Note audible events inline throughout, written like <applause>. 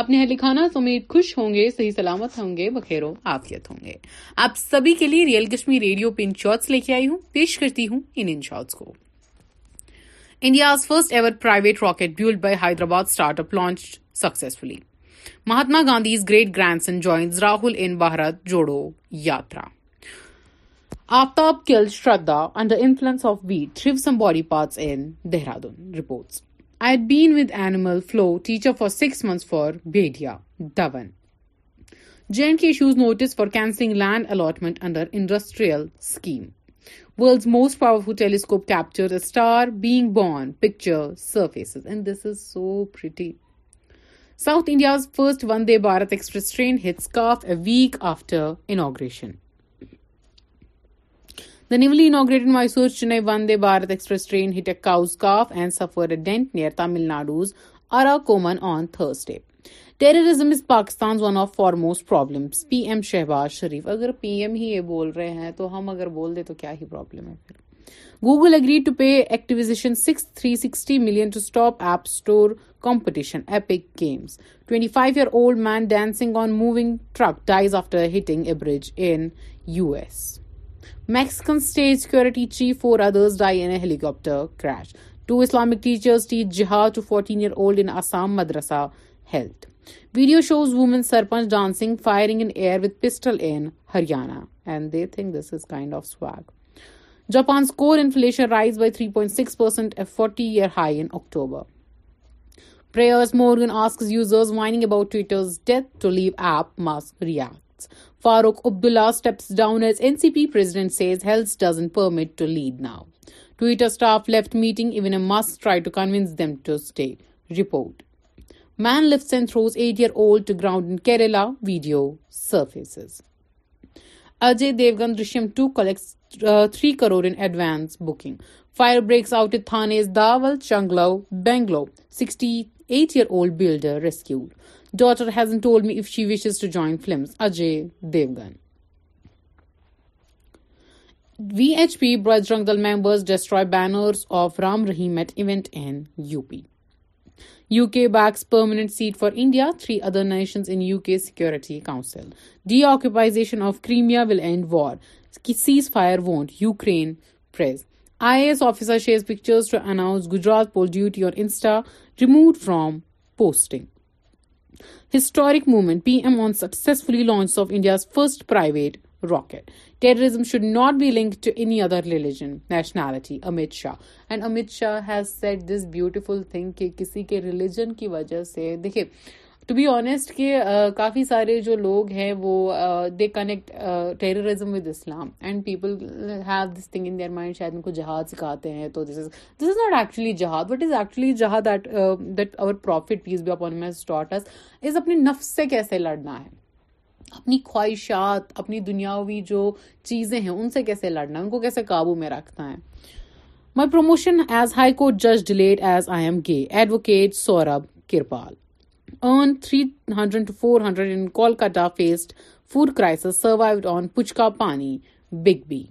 اپنے اہل خانہ سمیت خوش ہوں گے صحیح سلامت ہوں گے بخیر و آفیت ہوں گے آپ سبھی کے لیے ریئل کشمیر ریڈیو پہ ان شارٹس لے کے آئی ہوں پیش کرتی ہوں ان ان شارٹس کو India's first ever private rocket built by Hyderabad startup launch successfully Mahatma Gandhi's great grandson joins Rahul in Bharat Jodo Yatra Aftab kill Shraddha under influence of be three some body parts in Dehradun reports I had been with Animal Flow teacher for 6 months for Bedia, Dhawan. Giant issues notice for cancelling land allotment under industrial scheme. World's most powerful telescope captured a star being born. Picture surfaces. And this is so pretty. South India's first Vande Bharat Express train hits Kaf a week after inauguration. The newly inaugurated Mysore Vande Bharat Express train hit a cow's calf and suffered a dent near Tamil Nadu's Arakoman on Thursday. Terrorism is Pakistan P M Shehbaz Sharif اگر P M ہی یہ بول رہے ہیں تو ہم اگر بول دیں تو کیا ہی پرابلم ہے Google agree to pay six three sixty million to stop app store competition Epic game twenty five year old man dancing on moving truck after hitting bridge in U S Mexican state security chief, 4 others die in a helicopter crash. 2 Islamic teachers teach jihad to 14-year-old in Assam madrasa held. Video shows woman sarpanch dancing, firing in air with pistol in Haryana. And they think this is kind of swag. Japan's core inflation rise by 3.6%, a 40-year high in October. Prayers Morgan asks users whining about Twitter's death to leave app, Musk reacts. Farooq Abdullah steps down as N C P president says health's doesn't permit to lead now Twitter staff left meeting even a Musk try to convince them to stay report man lift and throws eight year old to ground in Kerala video surfaces Ajay Devgn Drishyam three crore advance booking fire breaks out at Thane is داول چنگلو bungalow eight year old bold rescue Daughter hasn't told me if she wishes to join films. Ajay Devgan. VHP Bajrang Dal members destroy banners of Ram Rahim at event in UP. UK backs permanent seat for India, 3 other nations in UK Security Council. Deoccupation of Crimea will end war. Ceasefire won't. Ukraine press. IAS officer shares pictures to announce Gujarat poll duty on Insta. Removed from posting. Historic movement P M on successfully launch of India first private rocket terrorism should not be link to any other religion nationality Amit Shah and Amit Shah has said this beautiful thing کہ کسی کے religion کی وجہ سے دیکھے to be honest کہ کافی سارے جو لوگ ہیں وہ they connect terrorism with Islam and people have this thing in their mind شاید ان کو جہاد سکھاتے ہیں تو this is this is not actually jihad what is actually jihad that over اپنے نفس سے کیسے لڑنا ہے اپنی خواہشات اپنی دنیاوی جو چیزیں ہیں ان سے کیسے لڑنا ہے ان کو کیسے قابو میں رکھنا ہے my promotion as high court جج delayed as I am gay advocate Saurabh Kirpal ن three hundred to four hundred in Kolkata faced food crisis survived on puchka pani big B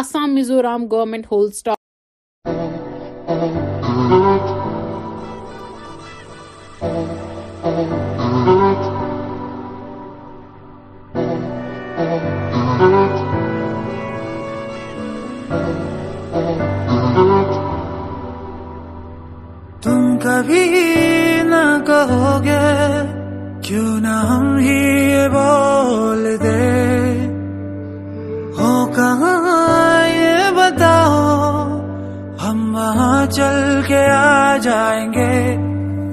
Assam Mizoram government whole stock کہو گے کیوں نہ ہم ہی یہ بول دے ہو کہاں یہ بتاؤ ہم وہاں چل کے آ جائیں گے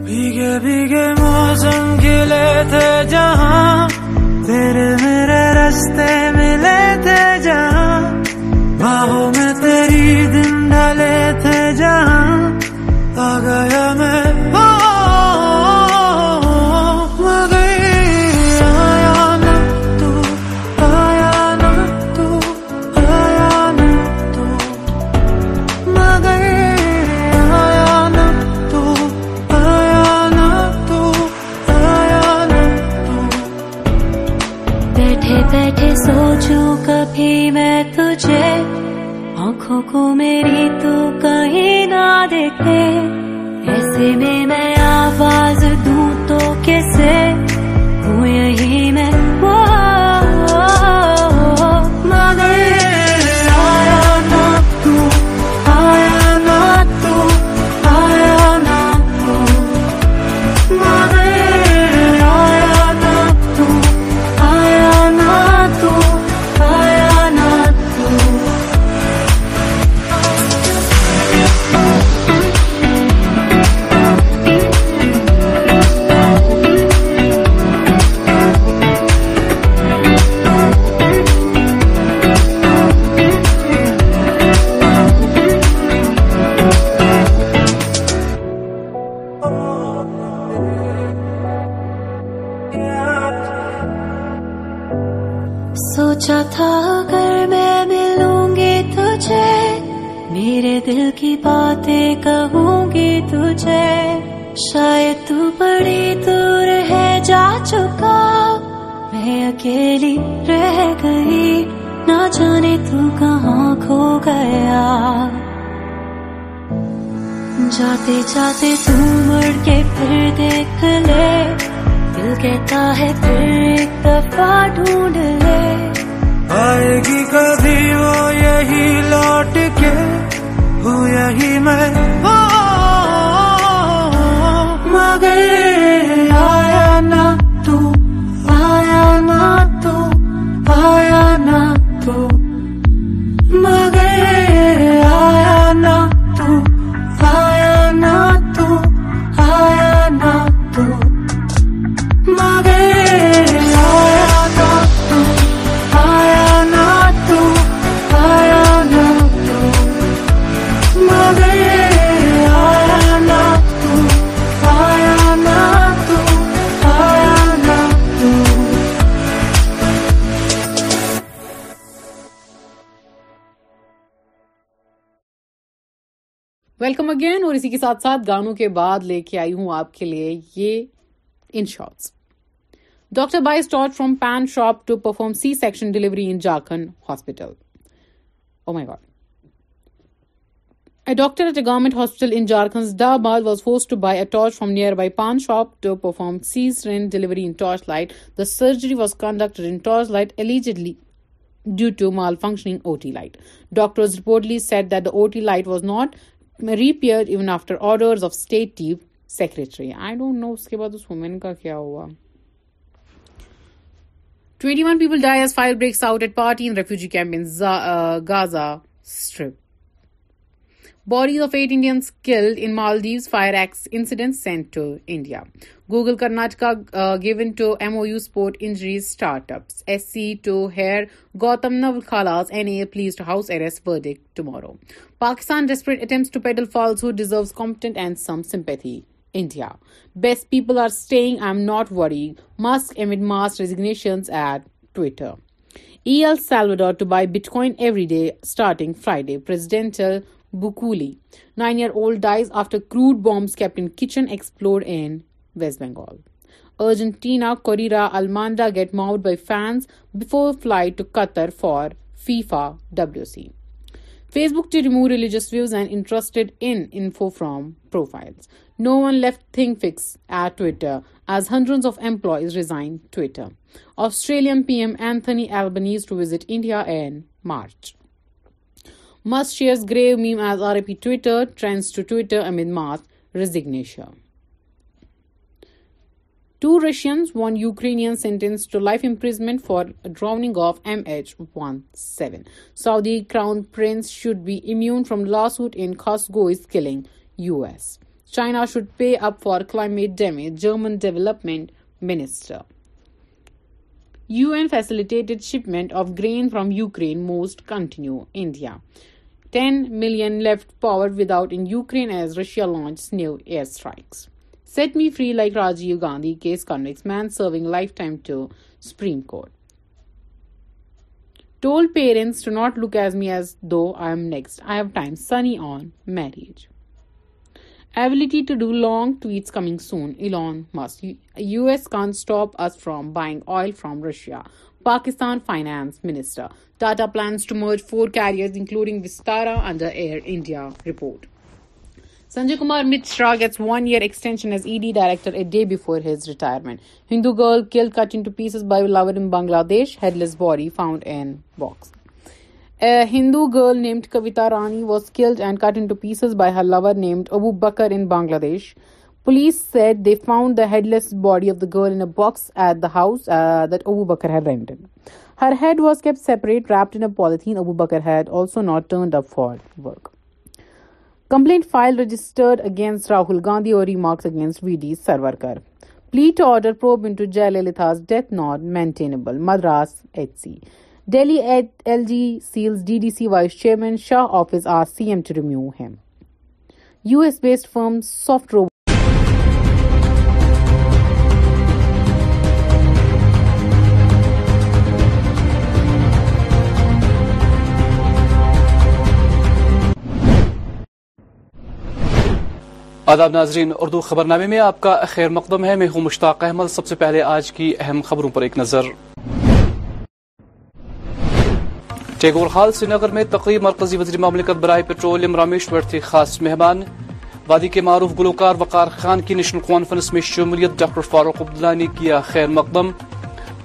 بھیگے بھیگے موسم کھلے تھے جہاں تیرے میرے رستے ملے تھے جہاں باہوں میں تیری دن ڈالے تھے جہاں گئے اور اسی کے ساتھ ساتھ گانوں کے بعد لے کے آئی ہوں آپ کے لیے یہ doctor in Jharkhand was host by a torch from near by paan shop to perform C section delivery in torch light surgery was conduct light illegally due to malfunctioning O T light doctor O T light was not repair even after order of state secretary I don't know اس کے بعد اس women کا کیا ہوا twenty one people dies fire breaks out at party in refugee camp in Gaza strip Bodies of 8 Indians killed in Maldives fire axe incident sent to India. Google Karnataka uh, given to MOU sport injuries startups. SC to hair Gautam Navalkhala's NA pleas to house arrest verdict tomorrow. Pakistan desperate attempts to peddle falsehood deserves competent and some sympathy. India. Best people are staying. I'm not worried. Musk amid mass resignations at Twitter. El Salvador to buy Bitcoin every day starting Friday. Presidential Bukuli, 9-year-old dies after crude bombs kept in kitchen explode in West Bengal. Argentina, Correa Almada get mobbed by fans before flight to Qatar for FIFA WC. Facebook to remove religious views and interested in info from profiles. No one left ThingFix at Twitter as hundreds of employees resigned Twitter. Australian PM Anthony Albanese to visit India in March. Musk shares grave meme as RIP Twitter, trends to Twitter amid mass resignation. Two Russians, one Ukrainian, sentenced to life imprisonment for drowning of MH17. Saudi Crown Prince should be immune from lawsuit in Khashoggi's killing, US. China should pay up for climate damage, German Development Minister. UN facilitated shipment of grain from Ukraine, most continue India. 10 million left power without in Ukraine as Russia launched new airstrikes. Set me free like Rajiv Gandhi, case convicts man serving lifetime to Supreme Court. Told parents to not look at me as though I am next. I have time. Sunny on marriage. Ability to do long tweets coming soon. Elon Musk. US can't stop us from buying oil from Russia. Pakistan financer Tata plans to carrier a day Hindu girl cut pieces bori found Hindu girl named Kabita Rani was killed and cut into pieces by her lover named Abu Bakr in Bangladesh police said they found the less body of the girl in box at the house work complaint file registered against Rahul Gandhi over remarks against V D Savarkar plate orders death not مینٹینبل Madras daily L G sales D D C vice chairman Shah office R C M to remove ham U S based firm آداب ناظرین اردو خبر نامے میں آپ کا خیر مقدم ہے میں ہوں مشتاق احمد سب سے پہلے آج کی اہم خبروں پر ایک نظر ٹیگور خال سری نگر میں تقریب مرکزی وزیر مملکت برائے پیٹرولیم رامیش ورتی خاص مہمان وادی کے معروف گلوکار وقار خان کی نیشنل کانفرنس میں شمولیت ڈاکٹر فاروق عبداللہ نے کیا خیر مقدم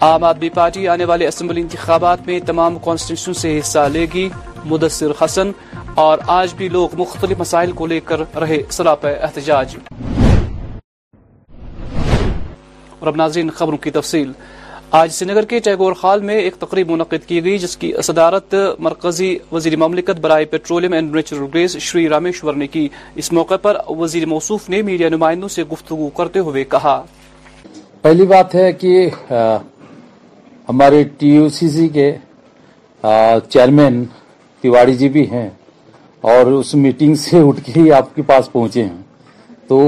عام آدمی پارٹی آنے والے اسمبلی انتخابات میں تمام کانسٹیٹیوشن سے حصہ لے گی مدثر حسن اور آج بھی لوگ مختلف مسائل کو لے کر رہے سراپ احتجاج آج سری نگر کے ٹیگور خال میں ایک تقریب منعقد کی گئی جس کی صدارت مرکزی وزیر مملکت برائے petroleum and natural gas Shri Rameshwar نے کی اس موقع پر وزیر موصوف نے میڈیا نمائندوں سے گفتگو کرتے ہوئے کہا پہلی بات ہے کہ ہمارے ٹی یو سی سی کے چیئرمین تیواری جی بھی ہیں اور اس میٹنگ سے اٹھ کے ہی آپ کے پاس پہنچے ہیں تو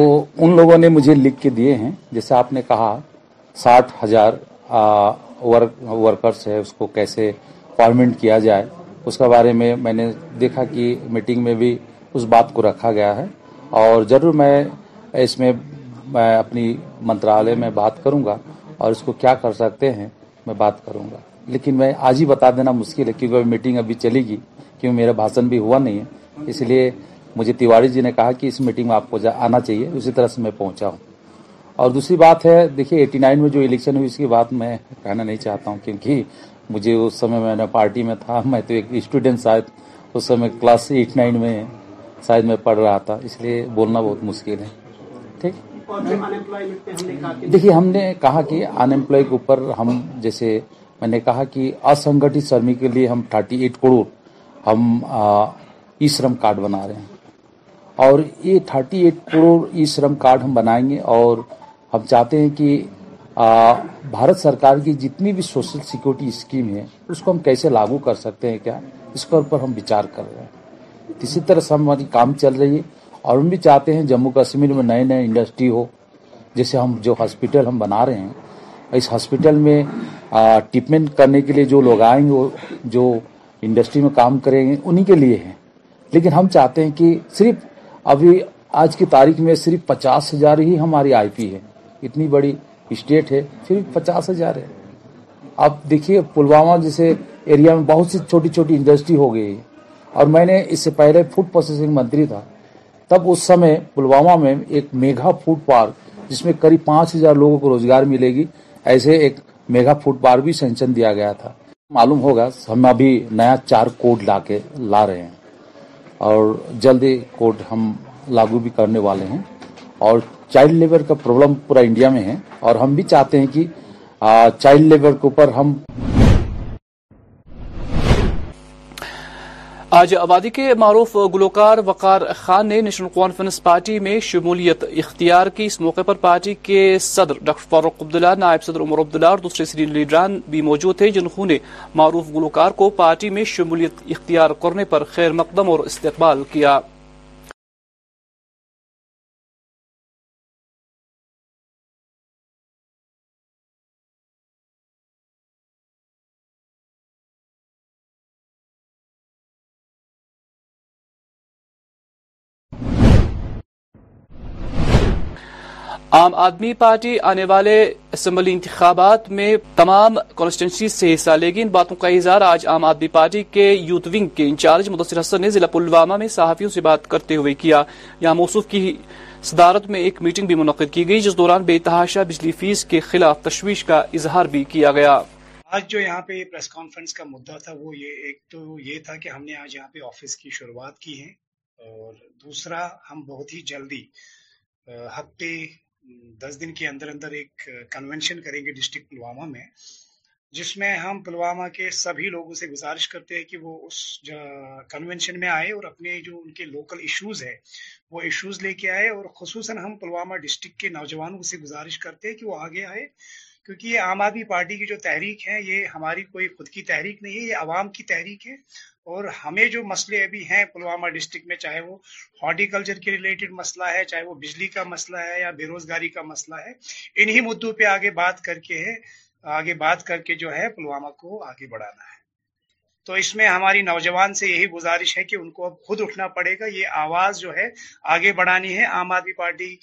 ان لوگوں نے مجھے لکھ کے دیے ہیں جیسے آپ نے کہا ساٹھ ہزار ورکرس ہے اس کو کیسے پارمنٹ کیا جائے اس کے بارے میں میں نے دیکھا کہ میٹنگ میں بھی اس بات کو رکھا گیا ہے اور ضرور میں اس میں میں اپنی منترالے میں بات کروں گا اور اس کو کیا کر سکتے ہیں میں بات کروں گا لیکن میں آج ہی بتا دینا مشکل ہے کیونکہ میٹنگ ابھی چلی گی کیونکہ میرا بھاشن بھی ہوا نہیں ہے اس لیے مجھے تیواری جی نے کہا کہ اس میٹنگ میں آپ کو آنا چاہیے اسی طرح سے میں پہنچا ہوں اور دوسری بات ہے دیکھیے ایٹی نائن میں جو الیکشن ہوئی اس کی بات میں کہنا نہیں چاہتا ہوں کیونکہ مجھے اس سمے میں نے پارٹی میں تھا میں تو ایک اسٹوڈنٹ شاید اس سمے کلاس ایٹ نائن میں شاید میں پڑھ رہا تھا اس لیے بولنا بہت مشکل ہے ٹھیک دیکھیے ہم نے کہا کہ امپلائی کے اوپر ہم جیسے میں نے کہا کہ اسگٹت شرمی کے لیے ہم تھرٹی ایٹ کروڑ ہم ای شرم کارڈ بنا رہے ہیں اور یہ تھرٹی ایٹ کروڑ ای شرم کارڈ ہم بنائیں گے اور ہم چاہتے ہیں کہ بھارت سرکار کی جتنی بھی سوشل سیکورٹی اسکیم ہے اس کو ہم کیسے لاگو کر سکتے ہیں کیا اس پر اوپر ہم بچار کر رہے ہیں اسی طرح سے ہماری کام چل رہی ہے اور ہم بھی چاہتے ہیں جموں کشمیر میں نئے نئے انڈسٹری ہو جیسے ہم جو ہاسپٹل ہم بنا رہے ہیں اس ہاسپٹل میں ٹریٹمنٹ کرنے کے لیے جو لوگ آئیں گے جو انڈسٹری میں کام کریں گے انہی کے لیے ہیں لیکن ہم چاہتے ہیں کہ صرف ابھی آج کی تاریخ میں صرف پچاس ہزار ہی ہماری آئی پی ہے اتنی بڑی اسٹیٹ ہے صرف پچاس ہزار ہے آپ دیکھیے پلوامہ جیسے ایریا میں بہت سی چھوٹی چھوٹی انڈسٹری ہو گئی ہے اور میں نے اس سے پہلے فوڈ پروسیسنگ منتری تھا تب اس سمے پلوامہ میں ایک میگا فوڈ پارک جس میں قریب پانچ ہزار لوگوں کو روزگار ملے گی ایسے ایک میگا فوڈ پارک بھی سینشن دیا گیا تھا معلوم ہوگا ہم ابھی نیا چار کوڈ لا کے لا رہے ہیں اور جلدی کوڈ ہم لاگو بھی کرنے والے ہیں اور چائلڈ لیبر کا پرابلم پورا انڈیا میں ہے اور ہم بھی چاہتے ہیں کہ چائلڈ لیبر کے اوپر ہم آج آبادی کے معروف گلوکار وقار خان نے نیشنل کانفرنس پارٹی میں شمولیت اختیار کی اس موقع پر پارٹی کے صدر ڈاکٹر فاروق عبداللہ نائب صدر عمر عبداللہ اور دوسرے سری لیڈران بھی موجود تھے جنہوں نے معروف گلوکار کو پارٹی میں شمولیت اختیار کرنے پر خیر مقدم اور استقبال کیا عام آدمی پارٹی آنے والے اسمبلی انتخابات میں تمام کانسٹیچنسی سے حصہ لے گی ان باتوں کا اظہار آج عام آدمی پارٹی کے یوتھ ونگ کے انچارج مدثر حسن نے ضلع پلوامہ میں صحافیوں سے بات کرتے ہوئے کیا یہاں موصف کی صدارت میں ایک میٹنگ بھی منعقد کی گئی جس دوران بے تحاشا بجلی فیس کے خلاف تشویش کا اظہار بھی کیا گیا آج جو یہاں پہ پریس کانفرنس کا مدعا تھا وہ یہ ایک تو یہ تھا کہ ہم نے آج یہاں پہ آفس کی شروعات کی ہے اور دوسرا ہم بہت ہی جلدی ہفتے دس دن کے اندر اندر ایک کنونشن کریں گے ڈسٹرکٹ پلوامہ میں جس میں ہم پلوامہ کے سبھی لوگوں سے گزارش کرتے ہیں کہ وہ اس کنونشن میں آئے اور اپنے جو ان کے لوکل ایشوز ہے وہ ایشوز لے کے آئے اور خصوصاً ہم پلوامہ ڈسٹرکٹ کے نوجوانوں سے گزارش کرتے ہیں کہ وہ آگے آئے کیونکہ یہ عام آدمی پارٹی کی جو تحریک ہے یہ ہماری کوئی خود کی تحریک نہیں ہے یہ عوام کی تحریک ہے اور ہمیں جو مسئلے ابھی ہیں پلوامہ ڈسٹرکٹ میں چاہے وہ ہارٹی کلچر کے ریلیٹڈ مسئلہ ہے چاہے وہ بجلی کا مسئلہ ہے یا بے روزگاری کا مسئلہ ہے انہی مدوں پہ آگے بات کر کے ہے آگے بات کر کے جو ہے پلوامہ کو آگے بڑھانا ہے تو اس میں ہماری نوجوان سے یہی گزارش ہے کہ ان کو اب خود اٹھنا پڑے گا یہ آواز جو ہے آگے بڑھانی ہے عام آدمی پارٹی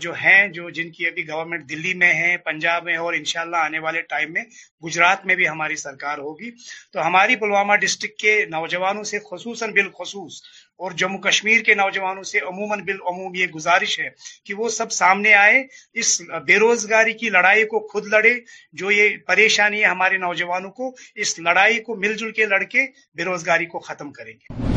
جو ہیں جو جن کی ابھی گورنمنٹ دلی میں ہے پنجاب میں اور انشاءاللہ آنے والے ٹائم میں گجرات میں بھی ہماری سرکار ہوگی تو ہماری پلوامہ ڈسٹرکٹ کے نوجوانوں سے خصوصاً بالخصوص اور جموں کشمیر کے نوجوانوں سے عموماً بالعموم یہ گزارش ہے کہ وہ سب سامنے آئے اس بے روزگاری کی لڑائی کو خود لڑے جو یہ پریشانی ہے ہمارے نوجوانوں کو اس لڑائی کو مل جل کے لڑ کے بے روزگاری کو ختم کریں گے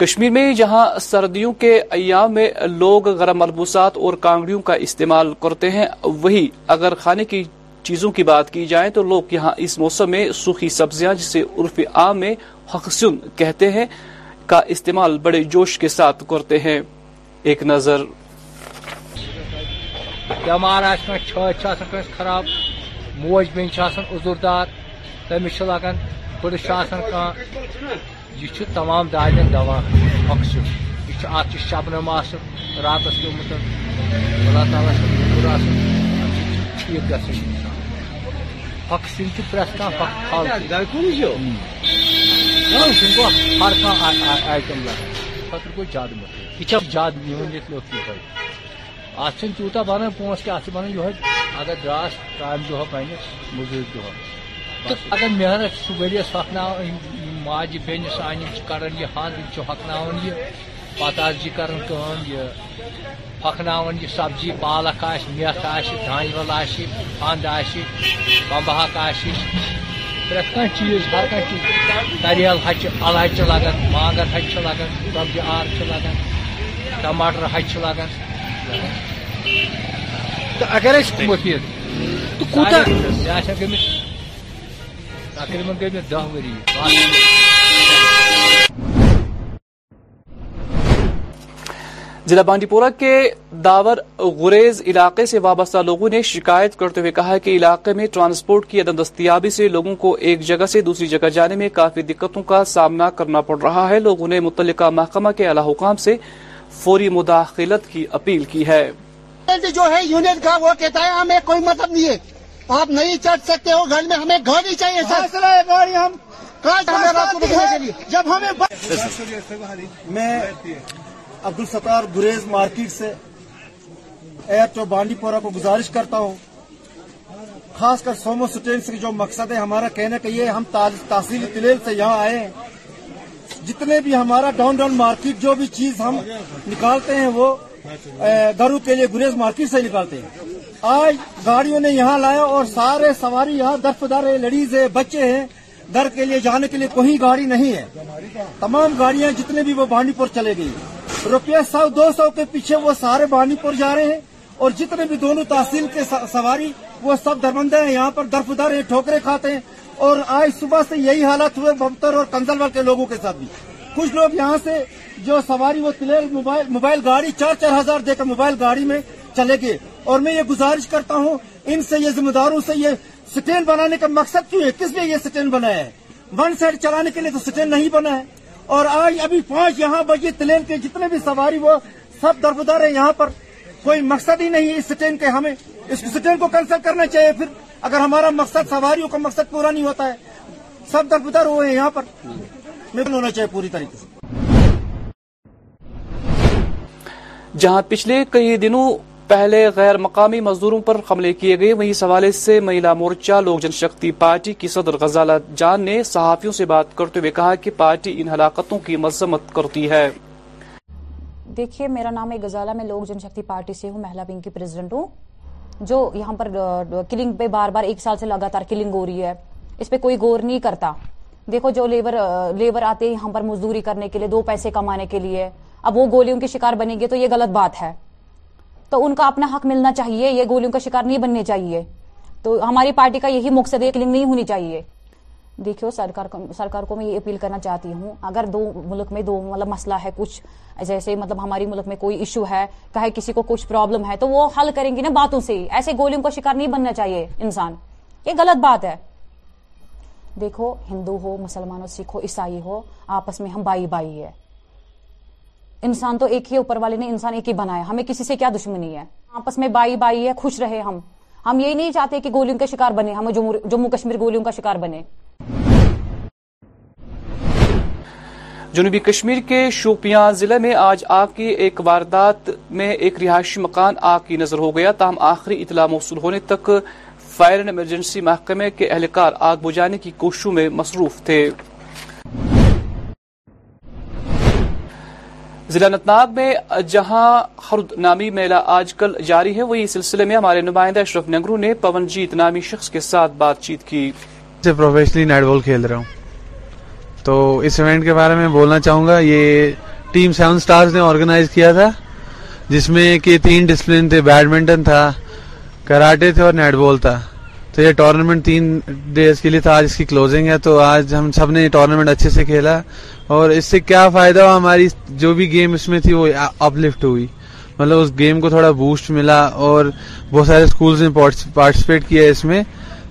کشمیر میں جہاں سردیوں کے ایام میں لوگ گرم ملبوسات اور کانگڑیوں کا استعمال کرتے ہیں وہی اگر کھانے کی چیزوں کی بات کی جائے تو لوگ یہاں اس موسم میں سوکھی سبزیاں جسے عرف عام میں حقسن کہتے ہیں کا استعمال بڑے جوش کے ساتھ کرتے ہیں ایک نظر خراب موج بین یہ تمام داد دوا پکس یہ اتنم آس راتس پیومت اللہ تعالیٰ شکر ٹھیک گھر ہخصین پریت کخ ہر کھانا آئٹم ایٹم خطر گو زیادہ مخت یہ چپ زیادہ میری لوگ یہ تیوہ بن پوس اتر بنا یہ اگر دراس کام دہ بنہ مزور دہ اگر محنت سہ ورس ہفن ماجہ بیٚنہِ بینس اانچ کر ہند کٲم یہِ ہۄکھناوان یہِ سبزی پالک آسہِ میتھ دان آند آہ آسہِ پرٛٮ۪تھ کانٛہہ چیٖز ہر کانٛہہ چیٖز ہچہِ چیز لگان ال ہچہِ چھِ لگان سبزی آر چھِ لگان ٹماٹر ہچہِ چھِ لگان اگر مُفیٖد تہٕ کوٗتاہ مےٚ گٔمٕتۍ لگا گٔے مےٚ دہ ؤری ضلع بانڈی پورہ کے داور غریز علاقے سے وابستہ لوگوں نے شکایت کرتے ہوئے کہا کہ علاقے میں ٹرانسپورٹ کی عدم دستیابی سے لوگوں کو ایک جگہ سے دوسری جگہ جانے میں کافی دقتوں کا سامنا کرنا پڑ رہا ہے لوگوں نے متعلقہ محکمہ کے حکام سے فوری مداخلت کی اپیل کی ہے جو ہے یونٹ کا وہ کہتا ہے ہمیں کوئی مطلب نہیں ہے آپ نہیں چڑھ سکتے ہو گھر میں ہمیں گاڑی چاہیے جب ہمیں میں عبدالستار گریز مارکیٹ سے ایپ بانڈی پورہ کو گزارش کرتا ہوں خاص کر سومو سٹینس کی جو مقصد ہے ہمارا کہنا کہ یہ ہم تحصیل تلیل سے یہاں آئے ہیں جتنے بھی ہمارا ڈاؤن ڈاؤن مارکیٹ جو بھی چیز ہم نکالتے ہیں وہ در کے لیے گریز مارکیٹ سے نکالتے ہیں آج گاڑیوں نے یہاں لایا اور سارے سواری یہاں درف دار ہے لیڈیز ہے بچے ہیں در کے لیے جانے کے لیے کوئی گاڑی نہیں ہے تمام گاڑیاں جتنے بھی وہ بانڈی پور چلے گئی روپیہ سو دو سو کے پیچھے وہ سارے بانی پور جا رہے ہیں اور جتنے بھی دونوں تحصیل کے سواری وہ سب دربندے ہیں یہاں پر درف در ٹھوکرے کھاتے ہیں اور آج صبح سے یہی حالت ہوئے بمتر اور کنزل کے لوگوں کے ساتھ بھی کچھ لوگ یہاں سے جو سواری وہ تلے موبائل گاڑی چار چار ہزار دے کر موبائل گاڑی میں چلے گئے اور میں یہ گزارش کرتا ہوں ان سے یہ ذمہ داروں سے یہ سٹین بنانے کا مقصد کیوں ہے کس نے یہ سٹین بنایا ہے ون سائڈ چلانے کے لیے تو سٹین نہیں بنا ہے اور آج ابھی پانچ یہاں بجے تلین کے جتنے بھی سواری وہ سب دربدار ہیں یہاں پر کوئی مقصد ہی نہیں اس ٹرین کے ہمیں اس ٹرین کو کینسل کرنا چاہیے پھر اگر ہمارا مقصد سواریوں کا مقصد پورا نہیں ہوتا ہے سب دربدار ہوئے ہیں یہاں پر بالکل ہونا چاہیے پوری طریقے سے جہاں پچھلے کئی دنوں پہلے غیر مقامی مزدوروں پر حملے کیے گئے وہی حوالے سے مہیلا مورچہ لوک جن شکتی پارٹی کی صدر غزالہ جان نے صحافیوں سے بات کرتے ہوئے کہا کہ پارٹی ان ہلاکتوں کی مذمت کرتی ہے دیکھیے میرا نام ہے غزالہ میں لوک جن شکتی پارٹی سے ہوں مہلا ونگ کی پریزیڈنٹ ہوں جو یہاں پر کلنگ پہ بار بار ایک سال سے لگاتار کلنگ ہو رہی ہے اس پہ کوئی گور نہیں کرتا دیکھو جو لیبر آتے ہیں یہاں پر مزدوری کرنے کے لیے دو پیسے کمانے کے لیے اب وہ گولیوں کی شکار بنے گے تو یہ غلط بات ہے تو ان کا اپنا حق ملنا چاہیے یہ گولیوں کا شکار نہیں بننے چاہیے تو ہماری پارٹی کا یہی مقصد ہے کلنگ نہیں ہونی چاہیے دیکھو سرکار کو میں یہ اپیل کرنا چاہتی ہوں اگر دو ملک میں دو مطلب مسئلہ ہے کچھ جیسے مطلب ہماری ملک میں کوئی ایشو ہے چاہے کسی کو کچھ پرابلم ہے تو وہ حل کریں گی نا باتوں سے ہی ایسے گولیوں کا شکار نہیں بننا چاہیے انسان یہ غلط بات ہے دیکھو ہندو ہو مسلمان ہو سکھ ہو عیسائی ہو آپس میں ہم بائی بائی ہے انسان تو ایک ہی اوپر والے نے انسان ایک ہی بنایا ہمیں کسی سے کیا دشمنی ہے آپس میں بائی بائی ہے خوش رہے ہم ہم یہی نہیں چاہتے کہ گولیوں کا شکار بنے جموں کشمیر گولیوں کا شکار بنے جنوبی کشمیر کے شوپیاں ضلع میں آج آگ کی ایک واردات میں ایک رہائشی مکان آگ کی نظر ہو گیا تاہم آخری اطلاع موصول ہونے تک فائر ایمرجنسی محکمے کے اہلکار آگ بجانے کی کوششوں میں مصروف تھے ضلع انت ناگ میں جہاں خرد نامی میلہ آج کل جاری ہے وہی سلسلے میں ہمارے نمائندہ اشرف نگرو نے پون جیت نامی شخص کے ساتھ بات چیت کی پروفیشنلی نیٹ بال کھیل رہا ہوں تو اس ایونٹ کے بارے میں بولنا چاہوں گا یہ ٹیم سیون سٹارز نے آرگنائز کیا تھا جس میں کہ تین ڈسپلین تھے بیڈمنٹن تھا کراٹے تھے اور نیٹ بال تھا تو یہ ٹورنامنٹ تین ڈیز کے لیے تھا آج اس کی کلوزنگ ہے تو آج ہم سب نے یہ ٹورنامنٹ اچھے سے کھیلا اور اس سے کیا فائدہ ہوا ہماری جو بھی گیم اس میں تھی وہ اپ لفٹ ہوئی مطلب اس گیم کو تھوڑا بوسٹ ملا اور بہت سارے اسکولس نے پارٹیسپیٹ کیا اس میں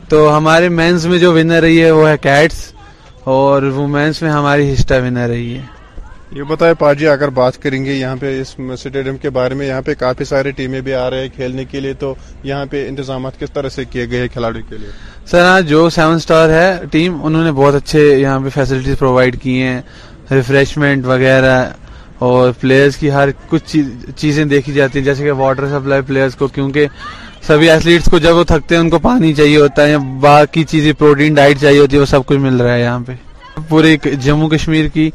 تو ہمارے مینس میں جو ونر رہی ہے وہ ہے کیٹس اور وومینس میں ہماری ہسٹا ونر رہی ہے یہ بتائے پا جی اگر بات کریں گے یہاں پہ اس کے بارے میں یہاں پہ کافی سارے ٹیمیں بھی آ رہے ہیں کھیلنے کے لیے تو یہاں پہ انتظامات کس طرح سے کیے گئے ہیں کھلاڑیوں کے لیے سر ہاں جو سیون سٹار ہے ٹیم انہوں نے بہت اچھے یہاں پہ فیسلٹیز پرووائڈ کی ہیں ریفریشمنٹ وغیرہ اور پلیئرز کی ہر کچھ چیزیں دیکھی جاتی ہیں جیسے کہ واٹر سپلائی پلیئرز کو کیونکہ سبھی ایتھلیٹس کو جب وہ تھکتے ہیں ان کو پانی چاہیے ہوتا ہے باقی چیزیں پروٹین ڈائٹ چاہیے ہوتی ہے وہ سب کچھ مل رہا ہے یہاں پہ پورے جموں کشمیر کی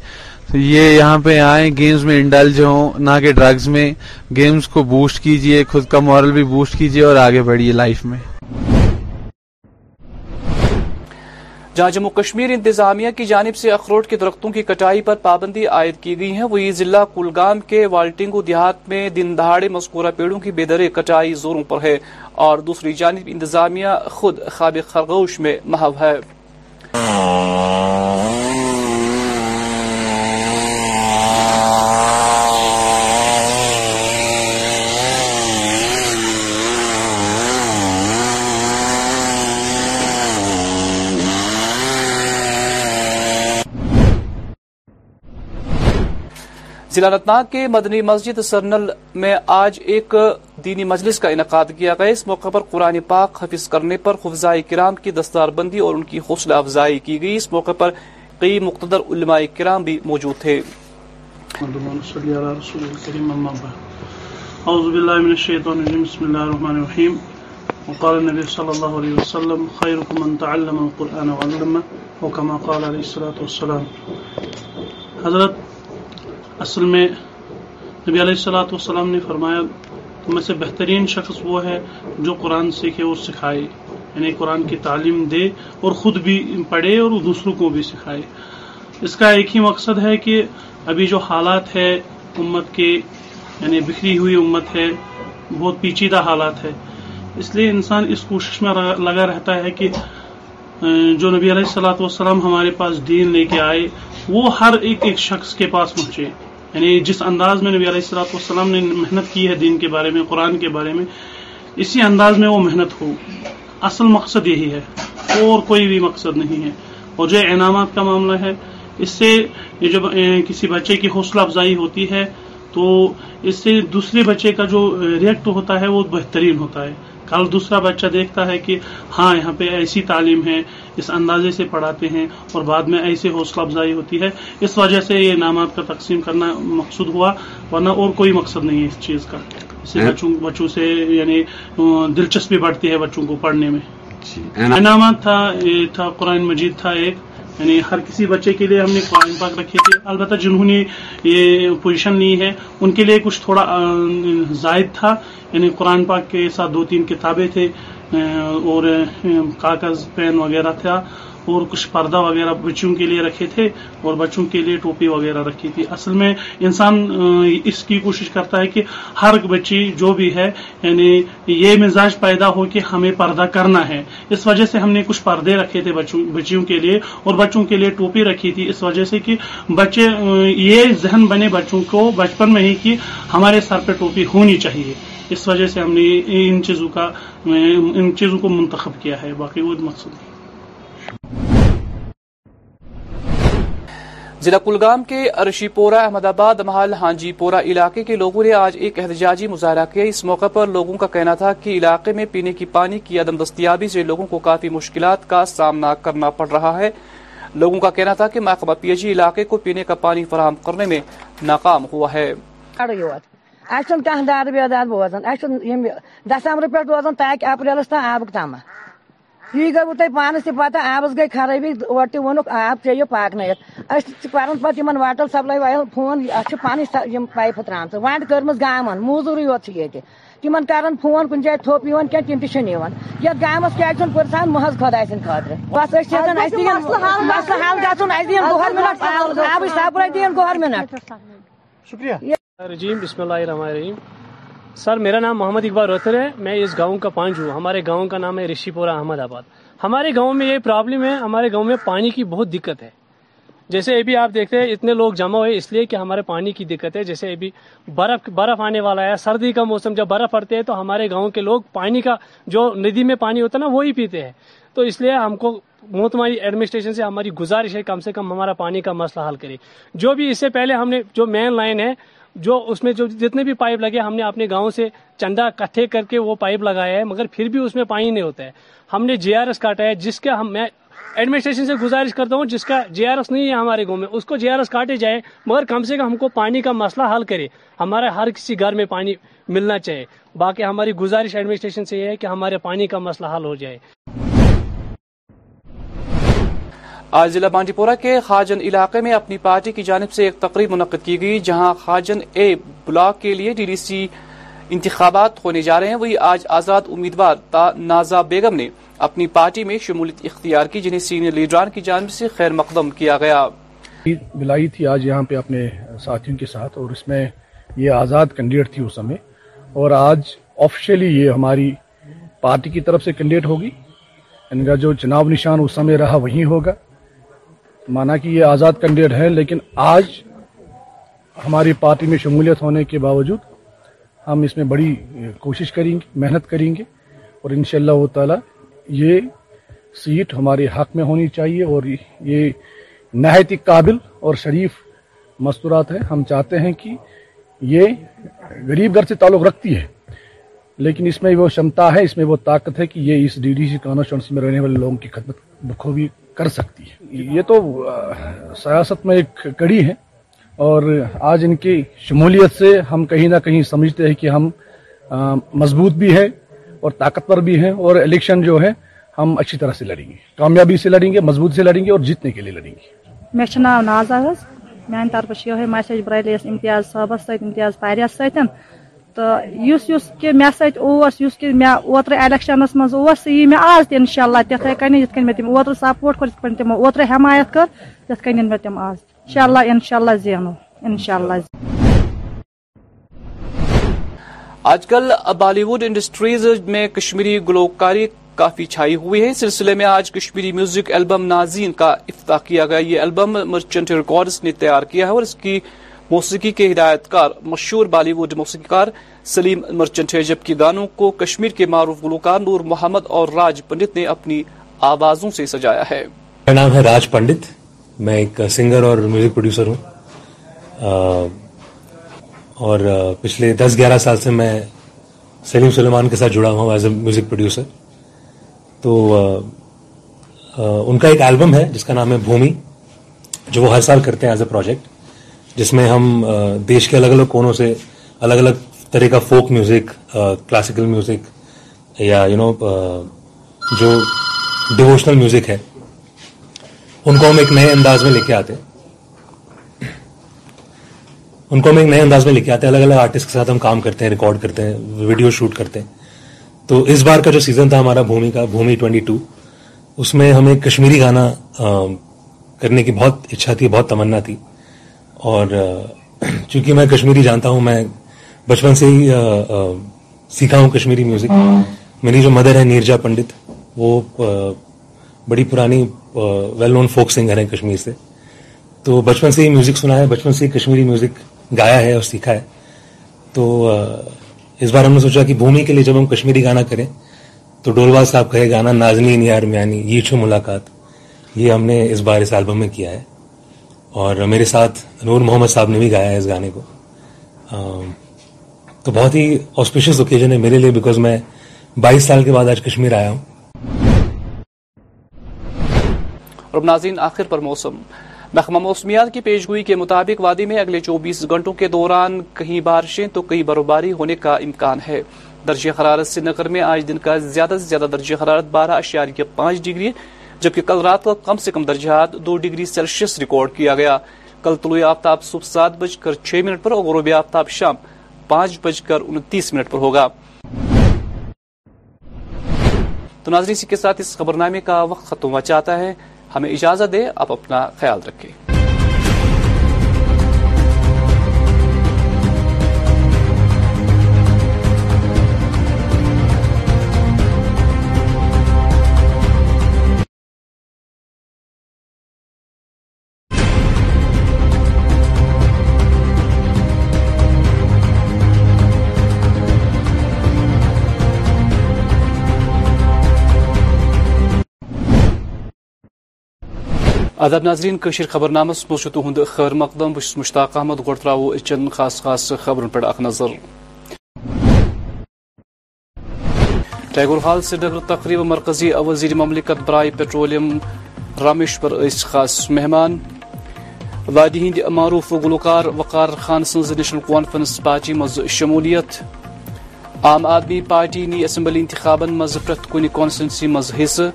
یہاں پہ آئیں گیمز میں انڈلج ہوں نہ کہ ڈرگز میں گیمز کو بوسٹ کیجئے خود کا مورل بھی بوسٹ کیجئے اور آگے بڑھئے لائف میں جہاں جموں کشمیر انتظامیہ کی جانب سے اخروٹ کے درختوں کی کٹائی پر پابندی عائد کی گئی ہے وہی ضلع کلگام کے والٹنگو دیہات میں دن دہاڑے مذکورہ پیڑوں کی بے کٹائی زوروں پر ہے اور دوسری جانب انتظامیہ خود خواب خرگوش میں محو ہے ضلع انتناگ کے مدنی مسجد سرنل میں آج ایک دینی مجلس کا انعقاد کیا گیا اس موقع پر قرآن پاک حفظ کرنے پر خفزائی کرام کی دستار بندی اور ان کی حوصلہ افزائی کی گئی اس موقع پر کئی مقتدر علماء کرام بھی موجود تھے اعوذ باللہ من الشیطان الرجیم بسم اللہ الرحمن الرحیم وقال النبی صلی اللہ علیہ وسلم خیرکم من تعلم القرآن وعلمہ وکما قال علیہ الصلاة والسلام حضرت اصل میں نبی علیہ السلاۃ والسلام نے فرمایا تو میں سے بہترین شخص وہ ہے جو قرآن سیکھے اور سکھائے یعنی قرآن کی تعلیم دے اور خود بھی پڑھے اور دوسروں کو بھی سکھائے اس کا ایک ہی مقصد ہے کہ ابھی جو حالات ہے امت کے یعنی بکھری ہوئی امت ہے بہت پیچیدہ حالات ہے اس لیے انسان اس کوشش میں لگا رہتا ہے کہ جو نبی علیہ السلاۃ والسلام ہمارے پاس دین لے کے آئے وہ ہر ایک ایک شخص کے پاس پہنچے یعنی جس انداز میں نبی علیہ السلط والسلام نے محنت کی ہے دین کے بارے میں قرآن کے بارے میں اسی انداز میں وہ محنت ہو اصل مقصد یہی ہے اور کوئی بھی مقصد نہیں ہے اور جو انعامات کا معاملہ ہے اس سے جب کسی بچے کی حوصلہ افزائی ہوتی ہے تو اس سے دوسرے بچے کا جو ریئیکٹ ہوتا ہے وہ بہترین ہوتا ہے کل دوسرا بچہ دیکھتا ہے کہ ہاں یہاں پہ ایسی تعلیم ہے اس اندازے سے پڑھاتے ہیں اور بعد میں ایسے حوصلہ افزائی ہوتی ہے اس وجہ سے یہ انعامات کا تقسیم کرنا مقصود ہوا ورنہ اور کوئی مقصد نہیں ہے اس چیز کا اس بچوں بچوں سے یعنی دلچسپی بڑھتی ہے بچوں کو پڑھنے میں جی، انعامات تھا تھا قرآن مجید تھا ایک یعنی ہر کسی بچے کے لیے ہم نے قرآن پاک رکھے تھے البتہ جنہوں نے یہ پوزیشن لی ہے ان کے لیے کچھ تھوڑا زائد تھا یعنی قرآن پاک کے ساتھ دو تین کتابیں تھے اور کاغذ پین وغیرہ تھا اور کچھ پردہ وغیرہ بچوں کے لیے رکھے تھے اور بچوں کے لیے ٹوپی وغیرہ رکھی تھی اصل میں انسان اس کی کوشش کرتا ہے کہ ہر بچی جو بھی ہے یعنی یہ مزاج پیدا ہو کہ ہمیں پردہ کرنا ہے اس وجہ سے ہم نے کچھ پردے رکھے تھے بچیوں کے لیے اور بچوں کے لیے ٹوپی رکھی تھی اس وجہ سے کہ بچے یہ ذہن بنے بچوں کو بچپن میں ہی کہ ہمارے سر پہ ٹوپی ہونی چاہیے اس وجہ سے ہم نے ان ان چیزوں چیزوں کا کو منتخب کیا ہے باقی وہ ضلع کلگام کے ارشی پورا محل ہانجی پورا علاقے کے لوگوں نے آج ایک احتجاجی مظاہرہ کیا اس موقع پر لوگوں کا کہنا تھا کہ علاقے میں پینے کی پانی کی عدم دستیابی سے لوگوں کو کافی مشکلات کا سامنا کرنا پڑ رہا ہے لوگوں کا کہنا تھا کہ پی جی علاقے کو پینے کا پانی فراہم کرنے میں ناکام ہوا ہے اسہ چھ کھانے دار بیداد بوزان اہم دسمبر پیٹ روزان تاکہ اپریلس تع آب تمہ تھی گو تمہیں پانس تتہ آبس گئی خرابی او تنق آب چی پاک نیت واٹر سپلائی والے فون اتھ پن پائپہ ترامہ ونڈ کرا موزوری یوتھ تم کاران فون کن جائیں تھوپ یہ کیم تھی یعنی کچھ چھ پان محض خودائے سد خود بس گورمنٹ رجیم بسم اللہ الرحمن الرحیم سر میرا نام محمد اقبال روتر ہے میں اس گاؤں کا پانچ ہوں ہمارے گاؤں کا نام ہے رشی پورہ آباد ہمارے گاؤں میں یہ پرابلم ہے ہمارے گاؤں میں پانی کی بہت دقت ہے جیسے ابھی آپ دیکھتے ہیں اتنے لوگ جمع ہوئے اس لیے کہ ہمارے پانی کی دقت ہے جیسے ابھی برف برف آنے والا ہے سردی کا موسم جب برف پڑتے ہیں تو ہمارے گاؤں کے لوگ پانی کا جو ندی میں پانی ہوتا ہے نا وہی پیتے ہیں تو اس لیے ہم کو محتماری ایڈمنسٹریشن سے ہماری گزارش ہے کم سے کم ہمارا پانی کا مسئلہ حل کرے جو بھی اس سے پہلے ہم نے جو مین لائن ہے جو اس میں جو جتنے بھی پائپ لگے ہم نے اپنے گاؤں سے چندہ کٹھے کر کے وہ پائپ لگایا ہے مگر پھر بھی اس میں پانی نہیں ہوتا ہے ہم نے جے آر ایس کاٹا ہے جس کا میں ایڈمنسٹریشن سے گزارش کرتا ہوں جس کا جے آر ایس نہیں ہے ہمارے گاؤں میں اس کو جے آر ایس کاٹے جائے مگر کم سے کم ہم کو پانی کا مسئلہ حل کرے ہمارے ہر کسی گھر میں پانی ملنا چاہیے باقی ہماری گزارش ایڈمنسٹریشن سے یہ ہے کہ ہمارے پانی کا مسئلہ حل ہو جائے آج ضلع بانڈی پورا کے خاجن علاقے میں اپنی پارٹی کی جانب سے ایک تقریب منعقد کی گئی جہاں خاجن اے بلاک کے لیے ڈی ڈی سی انتخابات ہونے جا رہے ہیں وہی آج آزاد امیدوار نازا بیگم نے اپنی پارٹی میں شمولیت اختیار کی جنہیں سینئر لیڈران کی جانب سے خیر مقدم کیا گیا ملائی تھی آج یہاں پہ اپنے ساتھیوں کے ساتھ اور اس میں یہ آزاد کینڈیڈیٹ تھی اس میں اور آج آفیشلی یہ ہماری پارٹی کی طرف سے کینڈیڈیٹ ہوگی ان کا جو چناب نشان اس سمے رہا وہیں ہوگا مانا کہ یہ آزاد کینڈیڈیٹ ہے لیکن آج ہماری پارٹی میں شمولیت ہونے کے باوجود ہم اس میں بڑی کوشش کریں گے محنت کریں گے اور ان شاء اللہ تعالی یہ سیٹ ہمارے حق میں ہونی چاہیے اور یہ نہایت ہی قابل اور شریف مستورات ہے ہم چاہتے ہیں کہ یہ غریب گھر سے تعلق رکھتی ہے لیکن اس میں وہ شمتا ہے اس میں وہ طاقت ہے کہ یہ اس ڈی ڈی سی کانسٹوینسی میں رہنے والے لوگوں کی خدمت بخوبی کر سکتی ہے یہ تو سیاست میں ایک کڑی ہے اور آج ان کی شمولیت سے ہم کہیں نہ کہیں سمجھتے ہیں کہ ہم مضبوط بھی ہیں اور طاقتور بھی ہیں اور الیکشن جو ہے ہم اچھی طرح سے لڑیں گے کامیابی سے لڑیں گے مضبوط سے لڑیں گے اور جیتنے کے لیے لڑیں گے میرے نام ناز آز منظی انشاء اللہ اوتر حمایت کر بالی ووڈ انڈسٹریز میں کشمیری گلوکاری کافی چھائی ہوئی ہے سلسلے میں آج کشمیری میوزک البم نازین کا افتتاح کیا گیا یہ البم مرچنٹ ریکارڈز نے تیار کیا ہے اور اس کی موسیقی کے ہدایت کار مشہور بالی وڈ موسیقی کار سلیم مرچنٹ ہے جبکہ گانوں کو کشمیر کے معروف گلوکار نور محمد اور راج پنڈت نے اپنی آوازوں سے سجایا ہے میرا نام ہے راج پنڈت میں ایک سنگر اور میوزک پروڈیوسر ہوں اور پچھلے دس گیارہ سال سے میں سلیم سلیمان کے ساتھ جڑا ہوں ایز اے میوزک پروڈیوسر تو ان کا ایک البم ہے جس کا نام ہے بھومی جو وہ ہر سال کرتے ہیں ایز اے پروجیکٹ جس میں ہم دیش کے الگ الگ کونوں سے الگ الگ طرح کا فوک میوزک کلاسیکل میوزک یا یو نو جو ڈیووشنل میوزک ہے ان کو ہم ایک نئے انداز میں لے کے آتے ان کو ہم ایک نئے انداز میں لے کے آتے ہیں الگ الگ آرٹسٹ کے ساتھ ہم کام کرتے ہیں ریکارڈ کرتے ہیں ویڈیو شوٹ کرتے ہیں تو اس بار کا جو سیزن تھا ہمارا بھومی کا بھومی ٹوینٹی ٹو اس میں ہمیں کشمیری گانا کرنے کی بہت اچھا تھی بہت تمنا تھی اور چونکہ میں کشمیری جانتا ہوں میں بچپن سے ہی سیکھا ہوں کشمیری میوزک میری جو مدر ہے نیرجا پنڈت وہ بڑی پرانی ویل نون فوک سنگر ہیں کشمیر سے تو بچپن سے ہی میوزک سنا ہے بچپن سے ہی کشمیری میوزک گایا ہے اور سیکھا ہے تو اس بار ہم نے سوچا کہ بھومی کے لیے جب ہم کشمیری گانا کریں تو ڈولوا صاحب کا یہ گانا نازنی نیار میانی یہ چھو ملاقات یہ ہم نے اس بار اس البم میں کیا ہے اور میرے ساتھ نور محمد صاحب نے بھی گایا ہے اس گانے کو تو بہت ہی آسپیشیس ہے میرے لیے بیکاز میں بائیس سال کے بعد آج کشمیر آیا ہوں اور ناظرین آخر پر موسم محمہ موسمیات کی پیشگوئی کے مطابق وادی میں اگلے چوبیس گھنٹوں کے دوران کہیں بارشیں تو کہیں برفباری ہونے کا امکان ہے درجہ حرارت سے نگر میں آج دن کا زیادہ سے زیادہ درجہ حرارت بارہ اشاریہ پانچ ڈگری جبکہ کل رات کو کم سے کم درجہات دو ڈگری سیلسیس ریکارڈ کیا گیا کل طلوع آفتاب صبح سات بج کر چھ منٹ پر اور غروب آفتاب شام پانچ بج کر انتیس منٹ پر ہوگا تو ناظرین کے ساتھ اس خبر نامے کا وقت ختم ہوا چاہتا ہے ہمیں اجازت آپ اپنا خیال رکھیں ناظرین خبر نامس خبرنامس مجھ خیر مقدم بس مشتاق احمد گو ترو اچن خاص خاص خبر اخ نظر ٹیگور ہال سری نگر تقریب مرکزی وزیر مملکت برائے پیٹرولیم رامیشور پر خاص مہمان وادی ہند معروف گلوکار وقار خان سن نیشنل کانفرنس پارٹی مز شمولیت عام آدمی پارٹی نی اسمبلی انتخاب مز پریت کن کانسٹنسی مز حصہ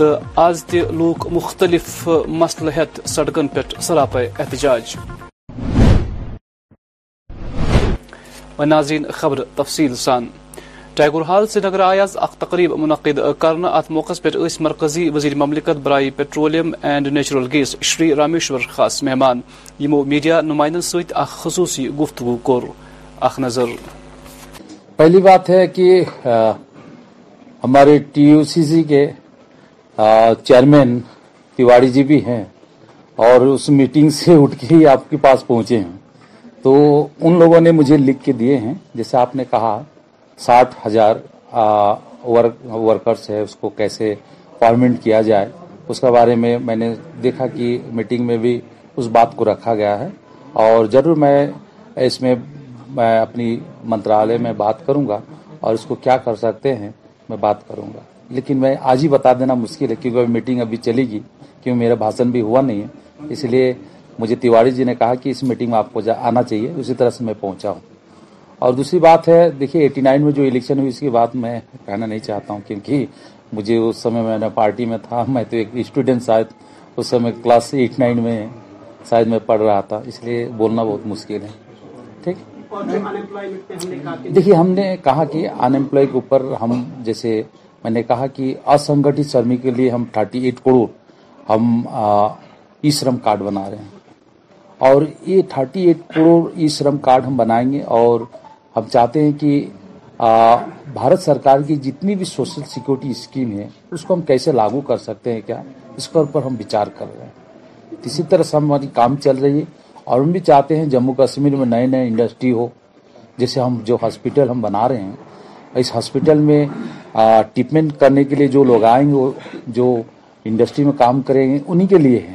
آز تہ لوگ مختلف مسلہ ہیت سڑکن پہ صراپے احتجاج ٹیگور ہال سری نگر آیا اخ تقریب منعقد کرنا ات موقع پہ مرکزی وزیر مملکت برائے petroleum and natural gas Shri Rameshwar خاص مہمان یمو میڈیا نمائندن اخ خصوصی گفتگو کور پہلی بات ہے کہ ہمارے ٹی سی سی کے چیئرمین تیواری جی بھی ہیں اور اس میٹنگ سے اٹھ کے ہی آپ کے پاس پہنچے ہیں تو ان لوگوں نے مجھے لکھ کے دیے ہیں جیسے آپ نے کہا ساٹھ ہزار ورکرس ہے اس کو کیسے پارمنٹ کیا جائے اس کے بارے میں میں نے دیکھا کہ میٹنگ میں بھی اس بات کو رکھا گیا ہے اور ضرور میں اس میں میں اپنی منترالے میں بات کروں گا اور اس کو کیا کر سکتے ہیں میں بات کروں گا لیکن میں آج ہی بتا دینا مشکل ہے کیونکہ میں میٹنگ ابھی چلے گی کیونکہ میرا بھاشن بھی ہوا نہیں ہے اس لیے مجھے تیواری جی نے کہا کہ اس میٹنگ میں آپ کو آنا چاہیے اسی طرح سے میں پہنچا ہوں اور دوسری بات ہے دیکھیے ایٹی نائن میں جو الیکشن ہوئی اس کی بات میں کہنا نہیں چاہتا ہوں کیونکہ مجھے اس سمے میں نے پارٹی میں تھا میں تو ایک اسٹوڈنٹ شاید اس سمے کلاس ایٹ نائن میں شاید میں پڑھ رہا تھا اس لیے بولنا بہت مشکل ہے ٹھیک دیکھیے ہم نے کہا کہ انمپلوئی کے اوپر ہم جیسے میں نے کہا کہ اسنگت شرمی کے لیے ہم تھرٹی ایٹ کروڑ ہم ای شرم کارڈ بنا رہے ہیں اور یہ تھرٹی ایٹ کروڑ ای شرم کارڈ ہم بنائیں گے اور ہم چاہتے ہیں کہ بھارت سرکار کی جتنی بھی سوشل سیکورٹی اسکیم ہے اس کو ہم کیسے لاگو کر سکتے ہیں کیا اس کے اوپر ہم بچار کر رہے ہیں اسی طرح سے ہماری کام چل رہی ہے اور ہم بھی چاہتے ہیں جموں کشمیر میں نئے نئے انڈسٹری ہو جیسے ہم جو ہاسپٹل ہم بنا رہے ہیں اس ہاسپٹل میں ٹریٹمنٹ کرنے کے لیے جو لوگ آئیں گے جو انڈسٹری میں کام کریں گے انہیں کے لیے ہیں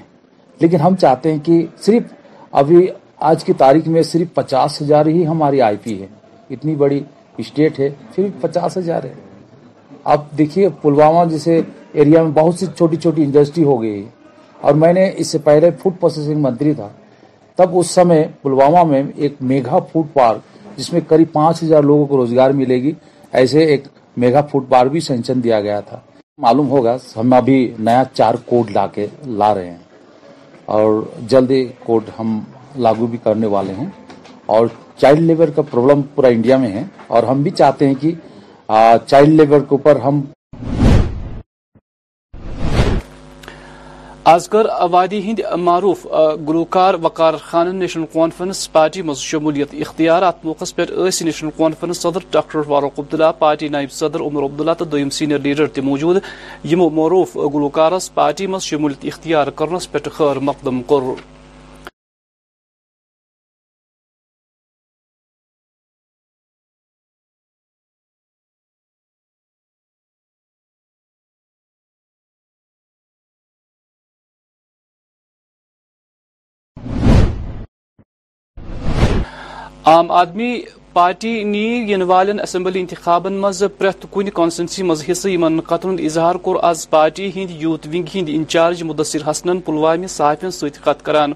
لیکن ہم چاہتے ہیں کہ صرف ابھی آج کی تاریخ میں صرف پچاس ہزار ہی ہماری آئی پی ہے اتنی بڑی اسٹیٹ ہے صرف پچاس ہزار ہے آپ دیکھیے پلوامہ جیسے ایریا میں بہت سی چھوٹی چھوٹی انڈسٹری ہو گئی ہے اور میں نے اس سے پہلے فوڈ پروسیسنگ منتری تھا تب اس سمے پلوامہ میں ایک میگا فوڈ پارک جس میں قریب پانچ ہزار لوگوں کو روزگار ملے گی ایسے ایک میگا فٹ بار بھی سینکشن دیا گیا تھا معلوم ہوگا ہم ابھی نیا چار کوڈ لا کے لا رہے ہیں اور جلدی کوڈ ہم لاگو بھی کرنے والے ہیں اور چائلڈ لیبر کا پرابلم پورا انڈیا میں ہے اور ہم بھی چاہتے ہیں کہ چائلڈ لیبر کے اوپر ہم آز کر وادی ہند معروف گلوکار Waqar Khan National Conference party مز شمولیت اختیار ات موقع پہ نیشنل کانفرنس صدر ڈاکٹر فاروق عبداللہ پارٹی نائب صدر عمر عبداللہ تو دم سینئر لیڈر موجود یمو معروف گلوکارس پارٹی مز شمولیت اختیار کرنس پہ خیر مقدم کو عام آدمی پارٹی نی ین والین اسمبلی انتخابن مز پریت کن کانسٹنسی مز حصہ یمن قطر اظہار کور آز پارٹی ہند یوتھ ونگ ہند انچارج مدثر حسنن پلوامی صحافین ست کران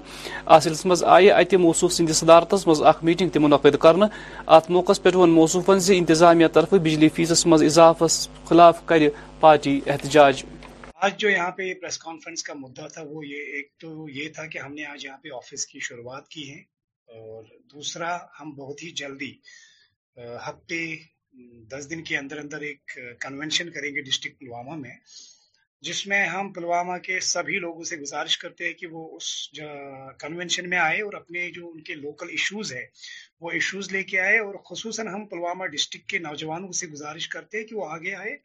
مز آئی ات موصوف سند صدارت مز اخ میٹنگ تنعقد کرنے ات موقع پہ ون موصوفن زی انتظامیہ طرف بجلی فیسس مز اضافہ خلاف کر پارٹی احتجاج آج جو یہاں پہ پریس کانفرنس کا مدعا تھا وہ یہ یہ ایک تو تھا کہ ہم نے آج یہاں پہ آفس کی شروعات کی ہے اور دوسرا ہم بہت ہی جلدی ہفتے دس دن کے اندر اندر ایک کنونشن کریں گے ڈسٹرک پلوامہ میں جس میں ہم پلوامہ کے سبھی لوگوں سے گزارش کرتے ہیں کہ وہ اس کنونشن میں آئے اور اپنے جو ان کے لوکل ایشوز ہے وہ ایشوز لے کے آئے اور خصوصاً ہم پلوامہ ڈسٹرکٹ کے نوجوانوں سے گزارش کرتے ہیں کہ وہ آگے آئے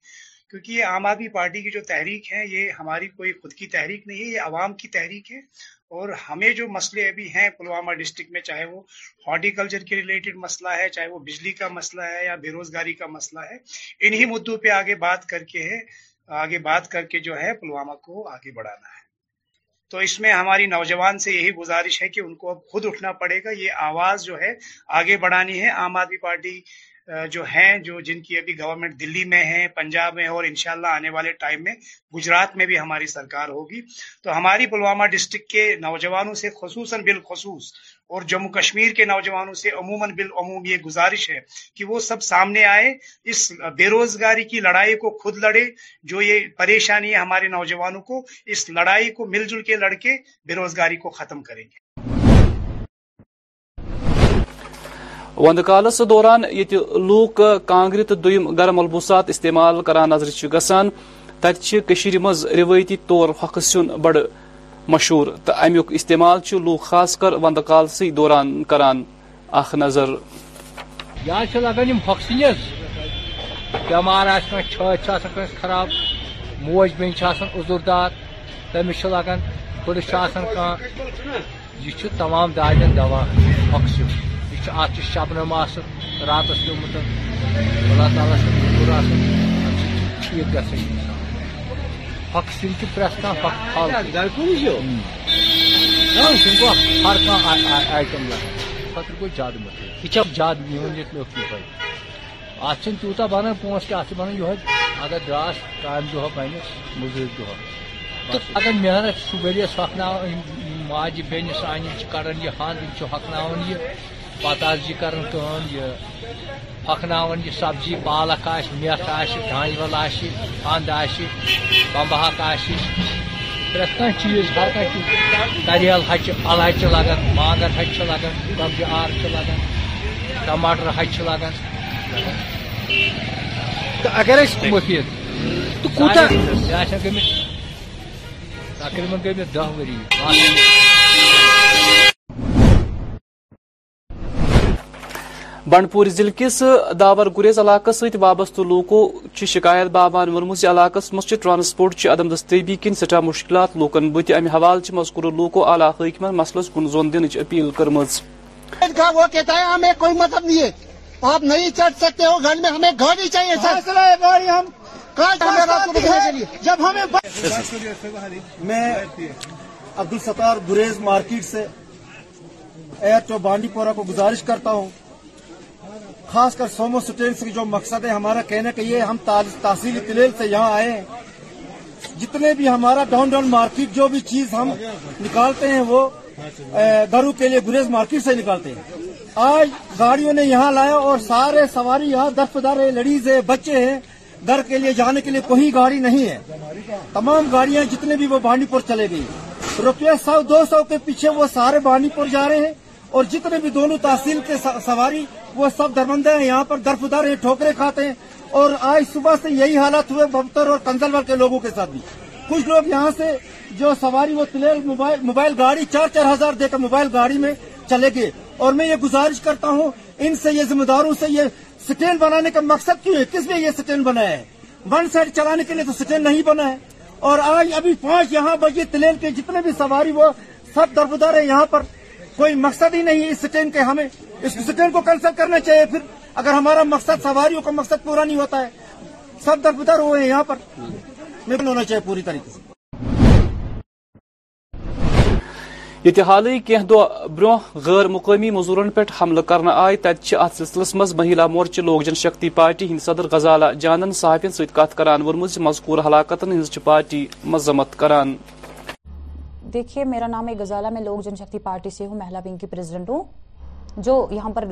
کیونکہ یہ عام آدمی پارٹی کی جو تحریک ہے یہ ہماری کوئی خود کی تحریک نہیں ہے یہ عوام کی تحریک ہے اور ہمیں جو مسئلے ابھی ہیں پلوامہ ڈسٹرکٹ میں چاہے وہ ہارٹیکلچر کے ریلیٹڈ مسئلہ ہے چاہے وہ بجلی کا مسئلہ ہے یا بے روزگاری کا مسئلہ ہے انہی مدعوں پہ آگے بات کر کے ہے آگے بات کر کے جو ہے پلوامہ کو آگے بڑھانا ہے تو اس میں ہماری نوجوان سے یہی گزارش ہے کہ ان کو اب خود اٹھنا پڑے گا یہ آواز جو ہے آگے بڑھانی ہے عام آدمی پارٹی جو ہیں جو جن کی ابھی گورنمنٹ دلی میں ہے پنجاب میں اور انشاءاللہ آنے والے ٹائم میں گجرات میں بھی ہماری سرکار ہوگی تو ہماری پلوامہ ڈسٹرکٹ کے نوجوانوں سے خصوصاً بالخصوص اور جموں کشمیر کے نوجوانوں سے عموماً بالعموم یہ گزارش ہے کہ وہ سب سامنے آئے اس بے روزگاری کی لڑائی کو خود لڑے جو یہ پریشانی ہے ہمارے نوجوانوں کو اس لڑائی کو مل جل کے لڑ کے بے روزگاری کو ختم کریں گے وند کالس دوران یہ لوک کانگری تو دم گرم ملبوسات استعمال کران نظر گسان تتہ مز روایتی طور حق سیون بڑ مشہور تو امیک استعمال لوگ خاص کر وند کالس دوران کران اخ نظر یہ لگان ہوکھ سنس بیمار خراب موج بہن عزردار تمس لگان پڑس کھانا یہ تمام دادین دوا ہوکھ رات راتس اللہ تعالیٰ شکر ہخت سنگل پریت ہر خطر گو مشکل یہ زیادہ یہ اتھ اتنی تیتہ بنان چھِ بنانا یوز اگر گاس کانے دہ بنس مزور اگر محنت صبح چھِ کَڑان یہِ ہنٛد یہ ہند یہ یہِ پتہ یہ پہ یہ سبزی پالک آہ میتھ دان آند آہ بمبہ آہ پریت کھان چیز کرچ ال ہچہ لگا وانگن ہچ لگان دبجہ آر لگان ٹماٹر ہچ لگا اگر گیم تقریباً دہ مہری بنڈپور ضلع کس داور گریز علاقہ ست وابستہ لوکو چی شکایت بابان ورمز علاقہ مز ٹرانسپورٹ چی عدم دستیبی کن سٹھا مشکلات لوکن بت امہ حوال چی مذکور لوکو اعلی حکمت مسلس کن زون دن اپیل کرمز وہ کہتا ہے ہمیں کوئی مطلب نہیں ہے آپ نہیں چڑھ سکتے ہو گھر میں ہمیں گھر ہی چاہیے جب ہمیں میں عبد الستار گریز مارکیٹ سے ایئر ٹو بانڈی پورا کو گزارش کرتا ہوں خاص کر سومو سٹینس کی جو مقصد ہے ہمارا کہنے کہ یہ ہم تحصیل تلیل سے یہاں آئے ہیں جتنے بھی ہمارا ڈاؤن ڈاؤن مارکیٹ جو بھی چیز ہم نکالتے ہیں وہ درو کے لیے گریز مارکیٹ سے نکالتے ہیں آج گاڑیوں نے یہاں لائے اور سارے سواری یہاں دفت دار ہے لڑیز ہے بچے ہیں در کے لیے جانے کے لیے کوئی گاڑی نہیں ہے تمام گاڑیاں جتنے بھی وہ بانڈی پور چلے گئی روپیہ سو دو سو کے پیچھے وہ سارے بانڈی پور جا رہے ہیں اور جتنے بھی دونوں تحصیل کے سواری وہ سب دھرمندے ہیں یہاں پر یہ ٹھوکرے کھاتے ہیں اور آج صبح سے یہی حالت ہوئے بمتر اور کنزلور کے لوگوں کے ساتھ بھی کچھ لوگ یہاں سے جو سواری وہ موبائل گاڑی چار چار ہزار دے کر موبائل گاڑی میں چلے گئے اور میں یہ گزارش کرتا ہوں ان سے یہ ذمہ داروں سے یہ سٹین بنانے کا مقصد کیوں ہے کس نے یہ سٹین بنایا ہے ون سائڈ چلانے کے لیے تو سٹین نہیں بنا ہے اور آج ابھی پانچ یہاں بجے تلیل تلین کے جتنے بھی سواری وہ سب دربدار ہے یہاں پر کوئی مقصد ہی نہیں اس سٹین کے ہمیں اس سٹین کو کینسل کرنا چاہیے پھر اگر ہمارا مقصد سواریوں کا مقصد پورا نہیں ہوتا ہے سب در بدر ہوئے ہیں یہاں پر نکل ہونا چاہیے پوری طریقے سے اتحالی کہہ دو برو غیر مقامی مزورن پہ حملہ کرنا آئے تت ات سلسلس مز مہیلا مورچہ لوگ جن شکتی پارٹی ہند صدر غزالہ جانن صحافین سیت کات کران ورمز مذکور ہلاکتن ہز پارٹی مذمت کران دیکھیے میرا نام ہے غزالہ میں لوگ جن شکتی پارٹی سے ہوں مہلا ونگ کی پریزیڈنٹ ہوں جو یہاں پر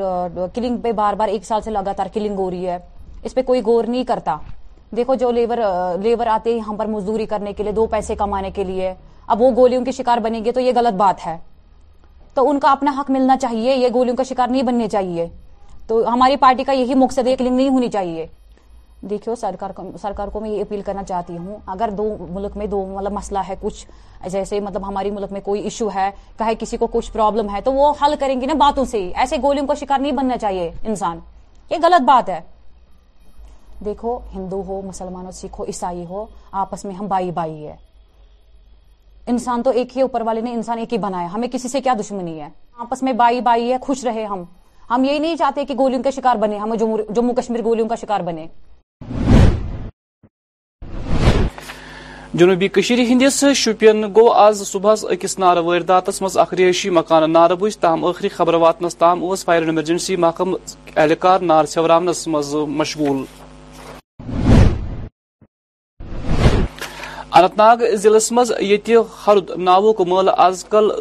کلنگ پہ بار بار ایک سال سے لگاتار کلنگ ہو رہی ہے اس پہ کوئی گور نہیں کرتا دیکھو جو لیبر لیبر آتے یہاں پر مزدوری کرنے کے لیے دو پیسے کمانے کے لیے اب وہ گولیوں کی شکار بنے گے تو یہ غلط بات ہے تو ان کا اپنا حق ملنا چاہیے یہ گولیوں کا شکار نہیں بننے چاہیے تو ہماری پارٹی کا یہی مقصد ہے کلنگ نہیں ہونی چاہیے دیکھو سرکار کو میں یہ اپیل کرنا چاہتی ہوں اگر دو ملک میں دو مطلب مسئلہ ہے کچھ جیسے مطلب ہماری ملک میں کوئی ایشو ہے کہ کسی کو کچھ پرابلم ہے تو وہ حل کریں گی نا باتوں سے ایسے گولیوں کا شکار نہیں بننا چاہیے انسان یہ غلط بات ہے دیکھو ہندو ہو مسلمان ہو سکھ ہو عیسائی ہو آپس میں ہم بائی بائی ہے انسان تو ایک ہی اوپر والے نے انسان ایک ہی بنایا ہمیں کسی سے کیا دشمنی ہے آپس میں بائی بائی ہے خوش رہے ہم ہم یہی نہیں چاہتے کہ گولیوں کا شکار بنے ہم جموں کشمیر گولیوں کا شکار بنے جنوبی قش ہندس شپین گو آز صبح اکس نار وردات مز اخریشی مکان نار بج تاہم غخری خبر واتنس تام او فائر ایمرجنسی محکم اہلکار نار سورانس مز مشغول انت ناگ ضلع منت ہرد ناوک مل آز کل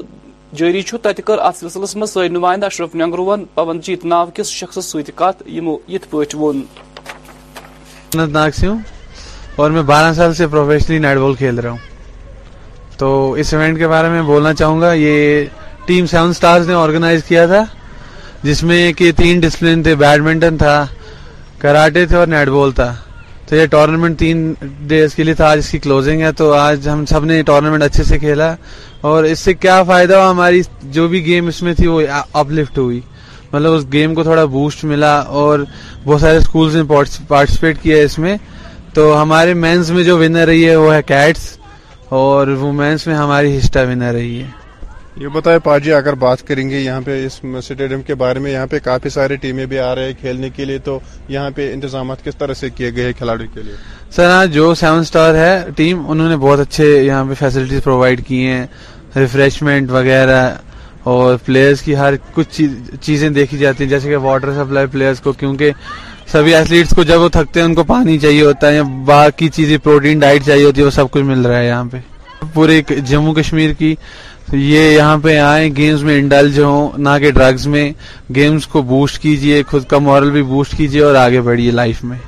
جی تتک سلسلس مزہ نمائندہ اشرف نگروون پونجیت ناکس شخص ست پہ ون اور میں بارہ سال سے پروفیشنلی نیٹ بال کھیل رہا ہوں تو اس ایونٹ کے بارے میں بولنا چاہوں گا یہ ٹیم سیون سٹارز نے کیا تھا جس میں کہ تین تھے بیڈمنٹن تھا کراٹے تھے اور نیٹ بال تھا تو یہ ٹورنامنٹ تین ڈیز کے لیے تھا آج اس کی کلوزنگ ہے تو آج ہم سب نے ٹورنامنٹ اچھے سے کھیلا اور اس سے کیا فائدہ ہوا ہماری جو بھی گیم اس میں تھی وہ اپ لفٹ ہوئی مطلب اس گیم کو تھوڑا بوسٹ ملا اور بہت سارے اسکول نے پارٹیسپیٹ کیا اس میں تو ہمارے مینس میں جو ونر رہی ہے وہ ہے کیٹس اور وومینس میں ہماری ہسٹا ونر رہی ہے یہ بتائیں جی اگر بات کریں گے یہاں پہ اس کے بارے میں یہاں پہ کافی ٹیمیں بھی آ رہے ہیں کھیلنے کے لیے تو یہاں پہ انتظامات کس طرح سے کیے گئے ہیں کھلاڑیوں کے لیے سر ہاں جو سیون سٹار ہے ٹیم انہوں نے بہت اچھے یہاں پہ فیسلٹیز پرووائڈ کی ہیں ریفریشمنٹ وغیرہ اور پلیئرز کی ہر کچھ چیزیں دیکھی جاتی ہیں جیسے کہ واٹر سپلائی پلیئرز کو کیونکہ سبھی ایتھلیٹس کو جب وہ تھکتے ہیں ان کو پانی چاہیے ہوتا ہے یا باقی چیزیں پروٹین ڈائٹ چاہیے ہوتی ہے وہ سب کچھ مل رہا ہے یہاں پہ پورے جموں کشمیر کی یہ یہاں پہ آئیں گیمز میں انڈلج ہوں نہ کہ ڈرگز میں گیمز کو بوسٹ کیجئے خود کا مورل بھی بوسٹ کیجئے اور آگے بڑھیے لائف میں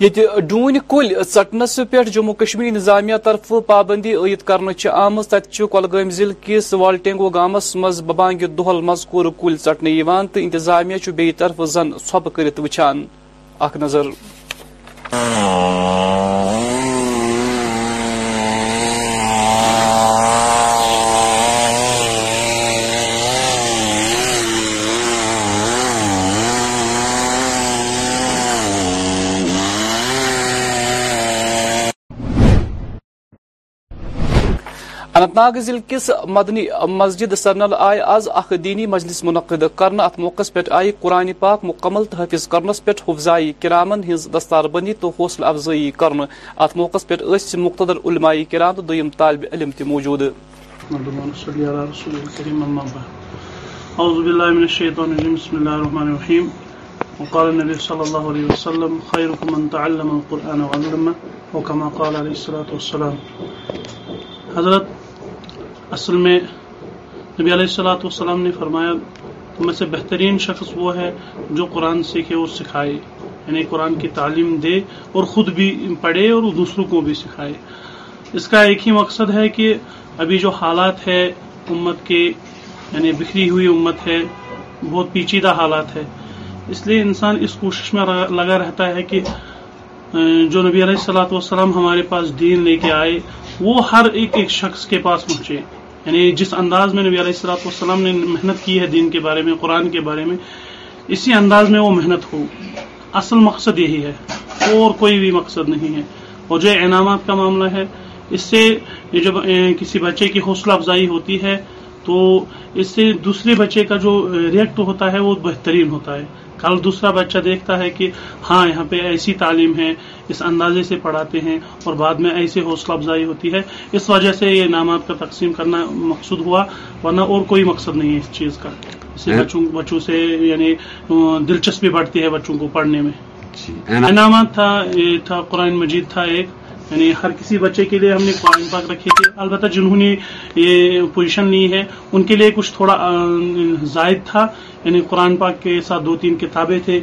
یہ ڈون کہ پٹھ جموں کشمیر انضامیہ طرف پابندی عید کر آم تم ضلع کس والٹینگوس مز ببانگی دہل مزکور کل ٹٹنے تو انتظامیہ بیرف زن ھوپ کر وچان اننت ناگ ضلع کس مدنی مسجد سرنل آئے آز اخ دینی مجلس منعقد کرنا ات موقع پہ آئی قرآن پاک مکمل تحفظ کرنس پہ حفظائی کرامن ہز دستار بندی تو حوصلہ افزائی کرنا ات موقع پہ مقتدر علماء کرام تو دم طالب علم موجود اعوذ باللہ من من الشیطان الرجیم بسم اللہ الرحمن الرحیم وقال وسلم تعلم القرآن وعلمه قال والسلام حضرت اصل میں نبی علیہ السلاۃ والسلام نے فرمایا تو میں سے بہترین شخص وہ ہے جو قرآن سیکھے اور سکھائے یعنی قرآن کی تعلیم دے اور خود بھی پڑھے اور دوسروں کو بھی سکھائے اس کا ایک ہی مقصد ہے کہ ابھی جو حالات ہے امت کے یعنی بکھری ہوئی امت ہے بہت پیچیدہ حالات ہے اس لیے انسان اس کوشش میں لگا رہتا ہے کہ جو نبی علیہ السلاۃ والسلام ہمارے پاس دین لے کے آئے وہ ہر ایک ایک شخص کے پاس پہنچے یعنی جس انداز میں نبی علیہ السلاۃ والسلام نے محنت کی ہے دین کے بارے میں قرآن کے بارے میں اسی انداز میں وہ محنت ہو اصل مقصد یہی ہے اور کوئی بھی مقصد نہیں ہے اور جو انعامات کا معاملہ ہے اس سے جب کسی بچے کی حوصلہ افزائی ہوتی ہے تو اس سے دوسرے بچے کا جو ریئیکٹ ہوتا ہے وہ بہترین ہوتا ہے کل دوسرا بچہ دیکھتا ہے کہ ہاں یہاں پہ ایسی تعلیم ہے اس اندازے سے پڑھاتے ہیں اور بعد میں ایسے حوصلہ افزائی ہوتی ہے اس وجہ سے یہ انعامات کا تقسیم کرنا مقصود ہوا ورنہ اور کوئی مقصد نہیں ہے اس چیز کا اس سے بچوں سے یعنی دلچسپی بڑھتی ہے بچوں کو پڑھنے میں جی، انعامات تھا یہ تھا قرآن مجید تھا ایک یعنی ہر کسی بچے کے لیے ہم نے قرآن پاک رکھی تھی البتہ جنہوں نے یہ پوزیشن لی ہے ان کے لیے کچھ تھوڑا زائد تھا یعنی قرآن پاک کے ساتھ دو تین کتابیں تھے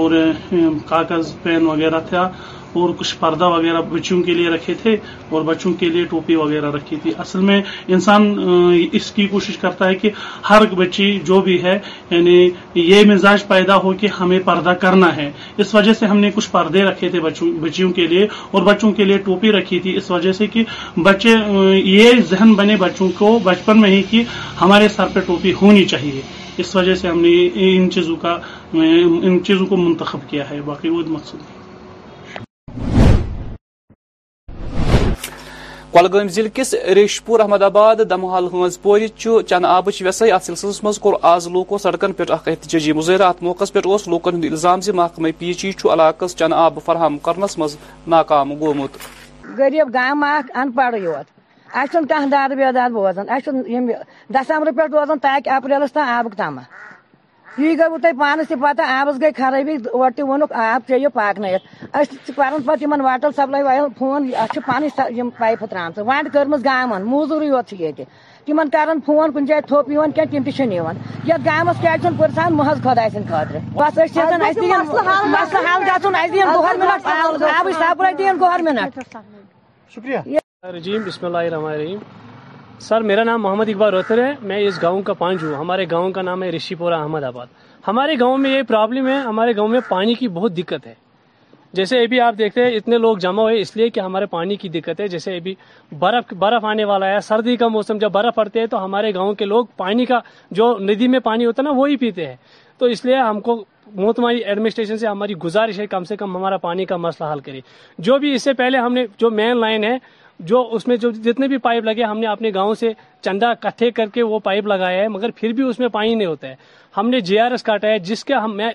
اور کاغذ پین وغیرہ تھا اور کچھ پردہ وغیرہ بچوں کے لیے رکھے تھے اور بچوں کے لیے ٹوپی وغیرہ رکھی تھی اصل میں انسان اس کی کوشش کرتا ہے کہ ہر بچی جو بھی ہے یعنی یہ مزاج پیدا ہو کہ ہمیں پردہ کرنا ہے اس وجہ سے ہم نے کچھ پردے رکھے تھے بچیوں کے لیے اور بچوں کے لیے ٹوپی رکھی تھی اس وجہ سے کہ بچے یہ ذہن بنے بچوں کو بچپن میں ہی کہ ہمارے سر پہ ٹوپی ہونی چاہیے اس وجہ سے ہم نے ان چیزوں کا ان چیزوں کو منتخب کیا ہے باقی وہ مقصود ہے کۄلگٲمۍ کلگل کِس ریش پور آباد دمہال ہٲنز پورِ چھُ چنہٕ آبٕچ ہزائی سلسلس منٛز کوٚر آز لوکو سڑکن اکھ پہ اکتجاجی مظاہرہ ات موقع پہ لوکن الزام زب محکمہ چھُ علاقس چنہٕ آب فراہم کرنس منٛز ناکام گومت غریب آبُک انپڑے یہ گو تھی پانس تتہ آبس گئی خرابی او تک آب چیو چی پاک نیت واٹر سپلائی والے فون اتھ اچھا پن پائپہ ترام ونڈ کرا موزوری یوتھ یعنی کران فون کن جائیں تھوپ یون کی تم یت گامس کیا خدا سند بس حل منٹ منٹ آب سپلائی دین شکریہ رجیم بسم اللہ الرحمن الرحیم سر میرا نام محمد اقبال روتر ہے میں اس گاؤں کا پانچ ہوں ہمارے گاؤں کا نام ہے رشی پورہ آباد ہمارے گاؤں میں یہ پرابلم ہے ہمارے گاؤں میں پانی کی بہت دقت ہے جیسے ابھی آپ دیکھتے ہیں اتنے لوگ جمع ہوئے اس لیے کہ ہمارے پانی کی دقت ہے جیسے ابھی برف برف آنے والا ہے سردی کا موسم جب برف پڑتے ہے تو ہمارے گاؤں کے لوگ پانی کا جو ندی میں پانی ہوتا ہے نا وہی پیتے ہیں تو اس لیے ہم کو موتمائی ایڈمنسٹریشن سے ہماری گزارش ہے کم سے کم ہمارا پانی کا مسئلہ حل کرے جو بھی اس سے پہلے ہم نے جو مین لائن ہے جو اس میں جو جتنے بھی پائپ لگے ہم نے اپنے گاؤں سے چندہ کٹھے کر کے وہ پائپ لگایا ہے مگر پھر بھی اس میں پانی نہیں ہوتا ہے ہم نے جی آر ایس کاٹا ہے جس کا ہم میں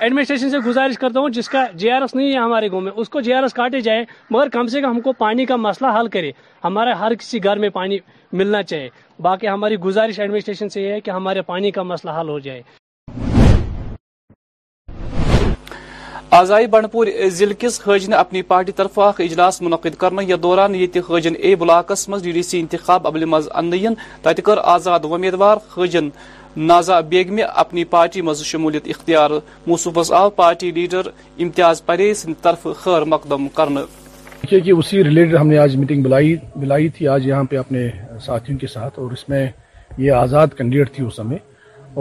ایڈمنسٹریشن سے گزارش کرتا ہوں جس کا جی آر ایس نہیں ہے ہمارے گاؤں میں اس کو جی آر ایس کاٹے جائے مگر کم سے کم ہم کو پانی کا مسئلہ حل کرے ہمارے ہر کسی گھر میں پانی ملنا چاہے باقی ہماری گزارش ایڈمنسٹریشن سے یہ ہے کہ ہمارے پانی کا مسئلہ حل ہو جائے آزائی بنڈپور ضلع کس حاج نے اپنی پارٹی طرف اخ اجلاس منعقد کرنا دوران یہ حاجن اے بلاکس مز ڈی ڈی سی انتخاب ابل ان تت کر آزاد ومیدوار حاجن نازا بیگم اپنی پارٹی مز شمولیت اختیار آو پارٹی لیڈر امتیاز سند طرف خیر مقدم کرنا اسی ریلیٹڈ ہم نے آج آج میٹنگ بلائی تھی یہاں پہ اپنے ساتھیوں کے ساتھ اور اس میں یہ آزاد کینڈیڈیٹ تھی اس میں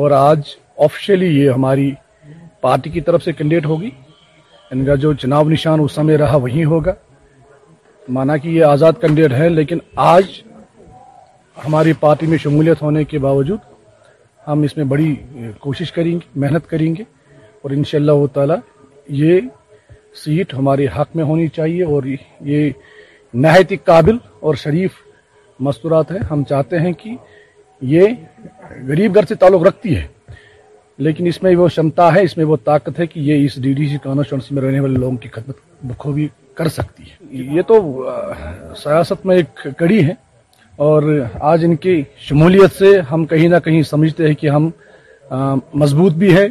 اور آج آفیشلی یہ ہماری پارٹی کی طرف سے ہوگی ان کا جو چناؤ نشان اس سمے رہا وہی ہوگا مانا کہ یہ آزاد کینڈیڈیٹ ہے لیکن آج ہماری پارٹی میں شمولیت ہونے کے باوجود ہم اس میں بڑی کوشش کریں گے محنت کریں گے اور انشاءاللہ اللہ تعالی یہ سیٹ ہمارے حق میں ہونی چاہیے اور یہ نہایت قابل اور شریف مستورات ہیں ہم چاہتے ہیں کہ یہ غریب گھر سے تعلق رکھتی ہے لیکن اس میں وہ شمتا ہے اس میں وہ طاقت ہے کہ یہ اس ڈی ڈی سی میں رہنے والے لوگوں کی خدمت بخوبی کر سکتی ہے یہ تو سیاست میں ایک کڑی ہے اور آج ان کی شمولیت سے ہم کہیں نہ کہیں سمجھتے ہیں کہ ہم مضبوط بھی ہیں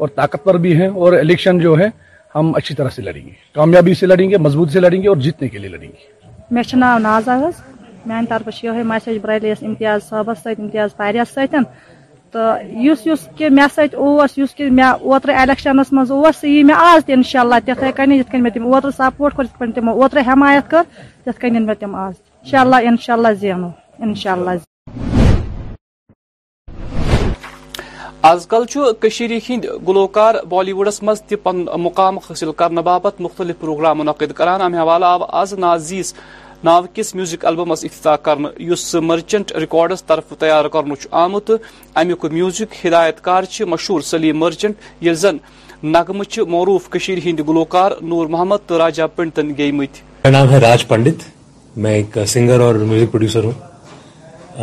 اور طاقتور بھی ہیں اور الیکشن جو ہے ہم اچھی طرح سے لڑیں گے کامیابی سے لڑیں گے مضبوط سے لڑیں گے اور جیتنے کے لیے لڑیں گے امتیاز میرے نام نازت مي س الیكش مز مي آج تنشا تتحت ميں اوتر سپورٹے حمايت كر تين انيان آز انشاء انشاء انشاء اللہ اللہ اللہ زینو كل كش ہند گلوکار بالی ووڈس مز تہ پن مقام حاصل کرنے باپت مختلف پروگرام منعقد کران امہ حوالہ آو آز نازیز ناو کس میوزک البم افتتاح کرنے یس مرچنٹ ریکارڈس طرف تیار آمت امیک میوزک ہدایت کار مشہور سلیم مرچنٹ یل زن نغمچ معروف کشیر ہند گلوکار نور محمد تو راجا پنڈتن گئی مت میرا نام ہے راج پنڈت میں ایک سنگر اور میوزک پروڈیوسر ہوں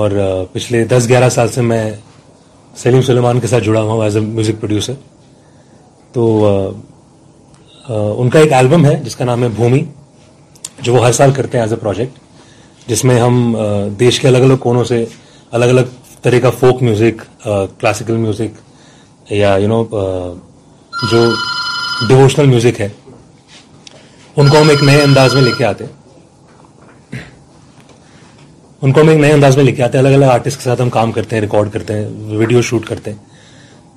اور پچھلے دس گیارہ سال سے میں سلیم سلیمان کے ساتھ جڑا ہوں ایز اے میوزک پروڈیوسر تو ان کا ایک البم ہے جس کا نام ہے بھومی جو وہ ہر سال کرتے ہیں ایز اے پروجیکٹ جس میں ہم دیش کے الگ الگ کونوں سے الگ الگ طرح کا فوک میوزک کلاسیکل میوزک یا یو نو جو ڈیووشنل میوزک ہے ان کو ہم ایک نئے انداز میں لے کے آتے ہیں ان کو ہم ایک نئے انداز میں لے کے آتے ہیں الگ الگ آرٹسٹ کے ساتھ ہم کام کرتے ہیں ریکارڈ کرتے ہیں ویڈیو شوٹ کرتے ہیں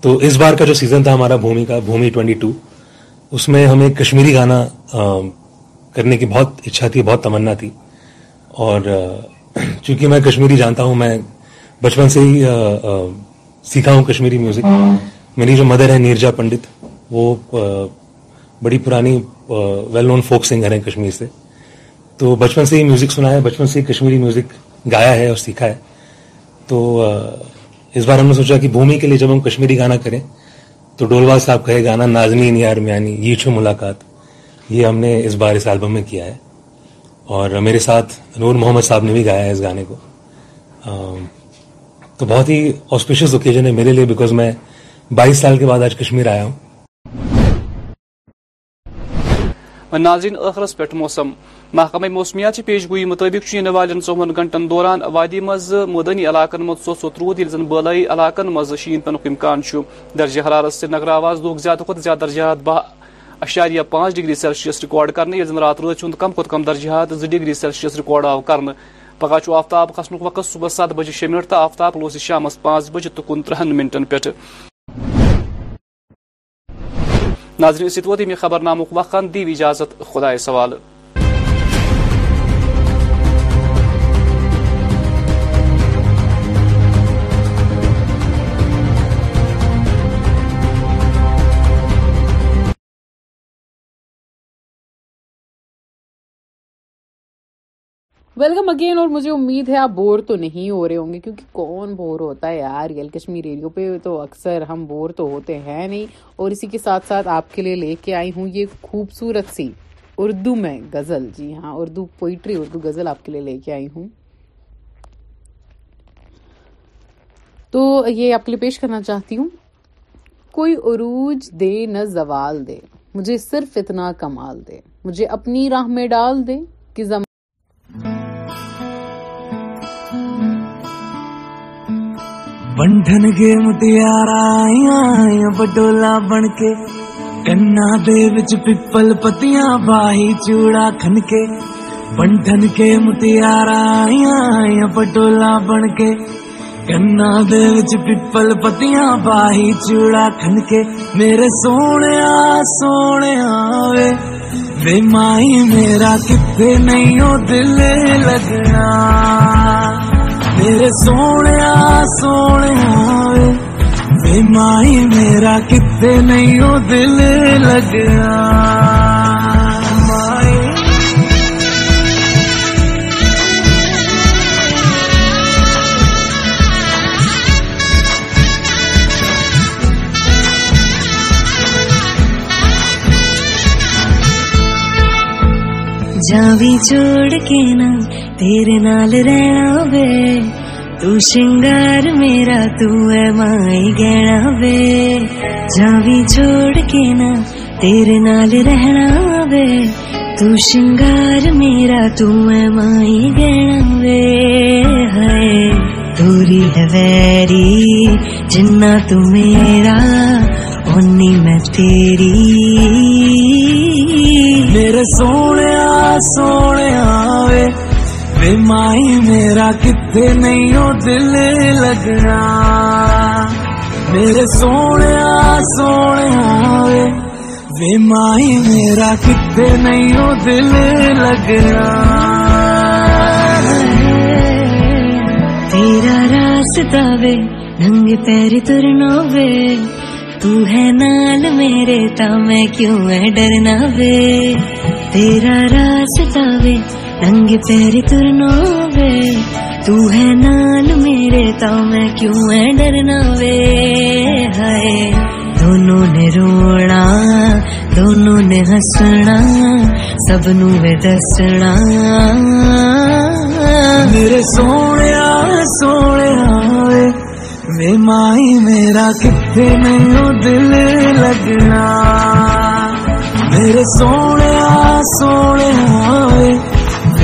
تو اس بار کا جو سیزن تھا ہمارا بھومی کا بھومی ٹوینٹی ٹو اس میں ہمیں کشمیری گانا کرنے کی بہت اچھا تھی بہت تمنا تھی اور چونکہ میں کشمیری جانتا ہوں میں بچپن سے ہی سیکھا ہوں کشمیری میوزک میری جو مدر ہے نیرجا پنڈت وہ بڑی پرانی ویل نون فوک سنگر ہیں کشمیر سے تو بچپن سے ہی میوزک سنا ہے بچپن سے ہی کشمیری میوزک گایا ہے اور سیکھا ہے تو اس بار ہم نے سوچا کہ بھومی کے لیے جب ہم کشمیری گانا کریں تو ڈولوا صاحب کا یہ گانا نازنین نیار میانی یہ چھو ملاقات یہ ہم نے اس بار اس البم میں کیا ہے اور میرے ساتھ نور محمد صاحب نے بھی گایا ہے اس گانے کو تو بہت ہی آسپیشیس اوکیجن ہے میرے لیے بیکاز میں بائیس سال کے بعد آج کشمیر آیا ہوں ناظرین ٲخرس پیٹھ موسم محکمہ موسمیات پیش گوئی مطابق ین والین ژوہن گنٹن دوران وادی مز مدنی علاقن مز سوت سوت رود یل زن بالائی علاقن مز شین پنک امکان چھ درجہ حرارت سری نگر آواز لوگ زیادہ کھت زیادہ درجہ حرارت اشاریہ پانچ ڈگری سیلسیس ریکارڈ کرنے یعنی رات راج کم کھت کم درجہ ڈگری سیلسیس ریکارڈ آو آفتاب کھسن وقت صبح سات بجے شی منٹ تو آفتاب لوس شام پانچ بجے تو کنتن منٹن پہ نظریہ خبر نامک وقت دیجازت خدا ویلکم اگین اور مجھے امید ہے آپ بور تو نہیں ہو رہے ہوں گے کیونکہ کون بور ہوتا ہے یار یل کشمیر ریڈیو پہ تو اکثر ہم بور تو ہوتے ہیں نہیں اور اسی کے ساتھ ساتھ آپ کے لیے لے کے آئی ہوں یہ خوبصورت سی اردو میں غزل جی ہاں اردو پوئٹری اردو غزل آپ کے لیے لے کے آئی ہوں تو یہ آپ کے لیے پیش کرنا چاہتی ہوں کوئی عروج دے نہ زوال دے مجھے صرف اتنا کمال دے مجھے اپنی راہ میں ڈال دے کہ بنٹن متیا پٹولا کنپل پتی چوڑا خن کے بن کے کنارچ پیپل پتیاں باہی چوڑا کن کے میرے سونے سونے میرا کتنے نہیں دل لگنا میرے سونے سونے بھی مائی میرا کتے نہیں وہ دل لگا مائے ج جوڑ کے نا تیرے نال رحنا وے تونگار میرا توے مائی گہ جو رحنا وے تو جنا تنی می تری سونے سونے مائی میرا کتنے نہیں ہو دل لگنا میرے سونے سونے وے مائی میرا کتنے نہیں ہو دل لگنا تیرا راستہ وے ننگ پیر ترنا وے تو ہے نال میرے تا میں کیوں ہے ڈرنا وے تیرا راستہ وے وے تو ہے نال میرے تو میں کیوں ہے ڈرنا وے ہائے دونوں نے رونا دونوں نے ہسنا سب نو دسنا میرے سونے سونے آئے مائی میرا کتنے میرو دل لگنا میرے سونے سونے آئے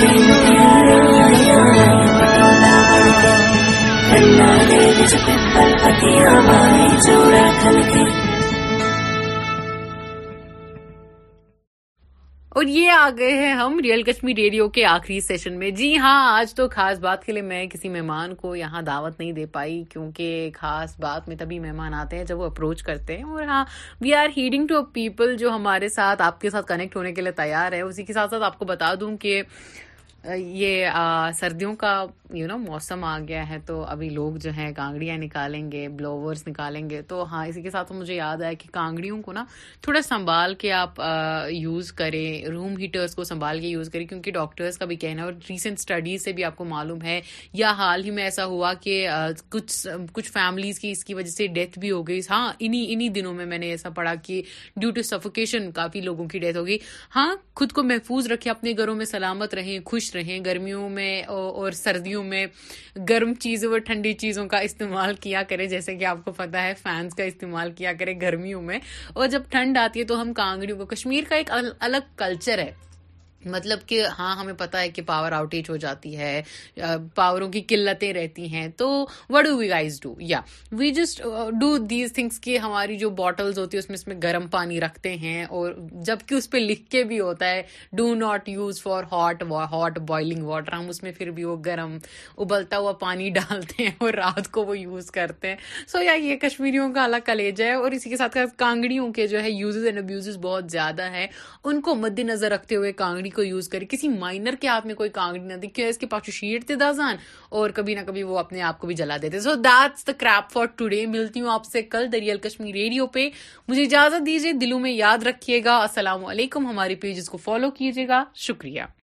اور یہ آ گئے ہیں ہم ریئل کشمیر ریڈیو کے آخری سیشن میں جی ہاں آج تو خاص بات کے لیے میں کسی مہمان کو یہاں دعوت نہیں دے پائی کیونکہ خاص بات میں تبھی مہمان آتے ہیں جب وہ اپروچ کرتے ہیں اور ہاں we are heading to people جو ہمارے ساتھ آپ کے ساتھ کنیکٹ ہونے کے لیے تیار ہے اسی کے ساتھ ساتھ آپ کو بتا دوں کہ یہ سردیوں کا یو نو موسم آ گیا ہے تو ابھی لوگ جو ہیں کانگڑیاں نکالیں گے بلوورس نکالیں گے تو ہاں اسی کے ساتھ مجھے یاد آیا کہ کانگڑیوں کو نا تھوڑا سنبھال کے آپ یوز کریں روم ہیٹرس کو سنبھال کے یوز کریں کیونکہ ڈاکٹرس کا بھی کہنا ہے اور ریسنٹ اسٹڈیز سے بھی آپ کو معلوم ہے یا حال ہی میں ایسا ہوا کہ کچھ کچھ فیملیز کی اس کی وجہ سے ڈیتھ بھی ہو گئی ہاں انہیں انہیں دنوں میں میں نے ایسا پڑھا کہ ڈیو ٹو سفوکیشن کافی لوگوں کی ڈیتھ ہو گئی ہاں خود کو محفوظ رکھے اپنے گھروں میں سلامت رہیں خوش خوش رہیں گرمیوں میں اور سردیوں میں گرم چیزوں اور ٹھنڈی چیزوں کا استعمال کیا کرے جیسے کہ آپ کو پتا ہے فینس کا استعمال کیا کرے گرمیوں میں اور جب ٹھنڈ آتی ہے تو ہم کانگڑیوں کو کشمیر کا ایک الگ کلچر ہے مطلب کہ ہاں ہمیں پتا ہے کہ پاور آؤٹیج ہو جاتی ہے پاوروں کی قلتیں رہتی ہیں تو ڈو وی گائز ڈو یا we just do these things کہ ہماری جو باٹلز ہوتی ہے اس میں اس میں گرم پانی رکھتے ہیں اور جبکہ اس پہ لکھ کے بھی ہوتا ہے do not use for hot hot boiling water ہم اس میں پھر بھی وہ گرم ابلتا ہوا پانی <laughs> ڈالتے ہیں اور رات کو وہ یوز کرتے ہیں سو یا یہ کشمیریوں کا الگ کلیج ہے اور اسی کے ساتھ کانگڑیوں کے جو ہے یوزز اینڈ ابیوزز بہت زیادہ ہیں ان کو مد نظر رکھتے ہوئے کانگڑی کو یوز کرے کسی مائنر کے ہاتھ میں کوئی کانگڑی نہ اس کے پاس تھے دازان اور کبھی نہ کبھی وہ اپنے آپ کو بھی جلا دیتے so that's the crepe for today ملتی ہوں آپ سے کل دریال کشمیر ریڈیو پہ مجھے اجازت دیجیے دلوں میں یاد رکھیے گا السلام علیکم ہماری پیجز کو فالو کیجیے گا شکریہ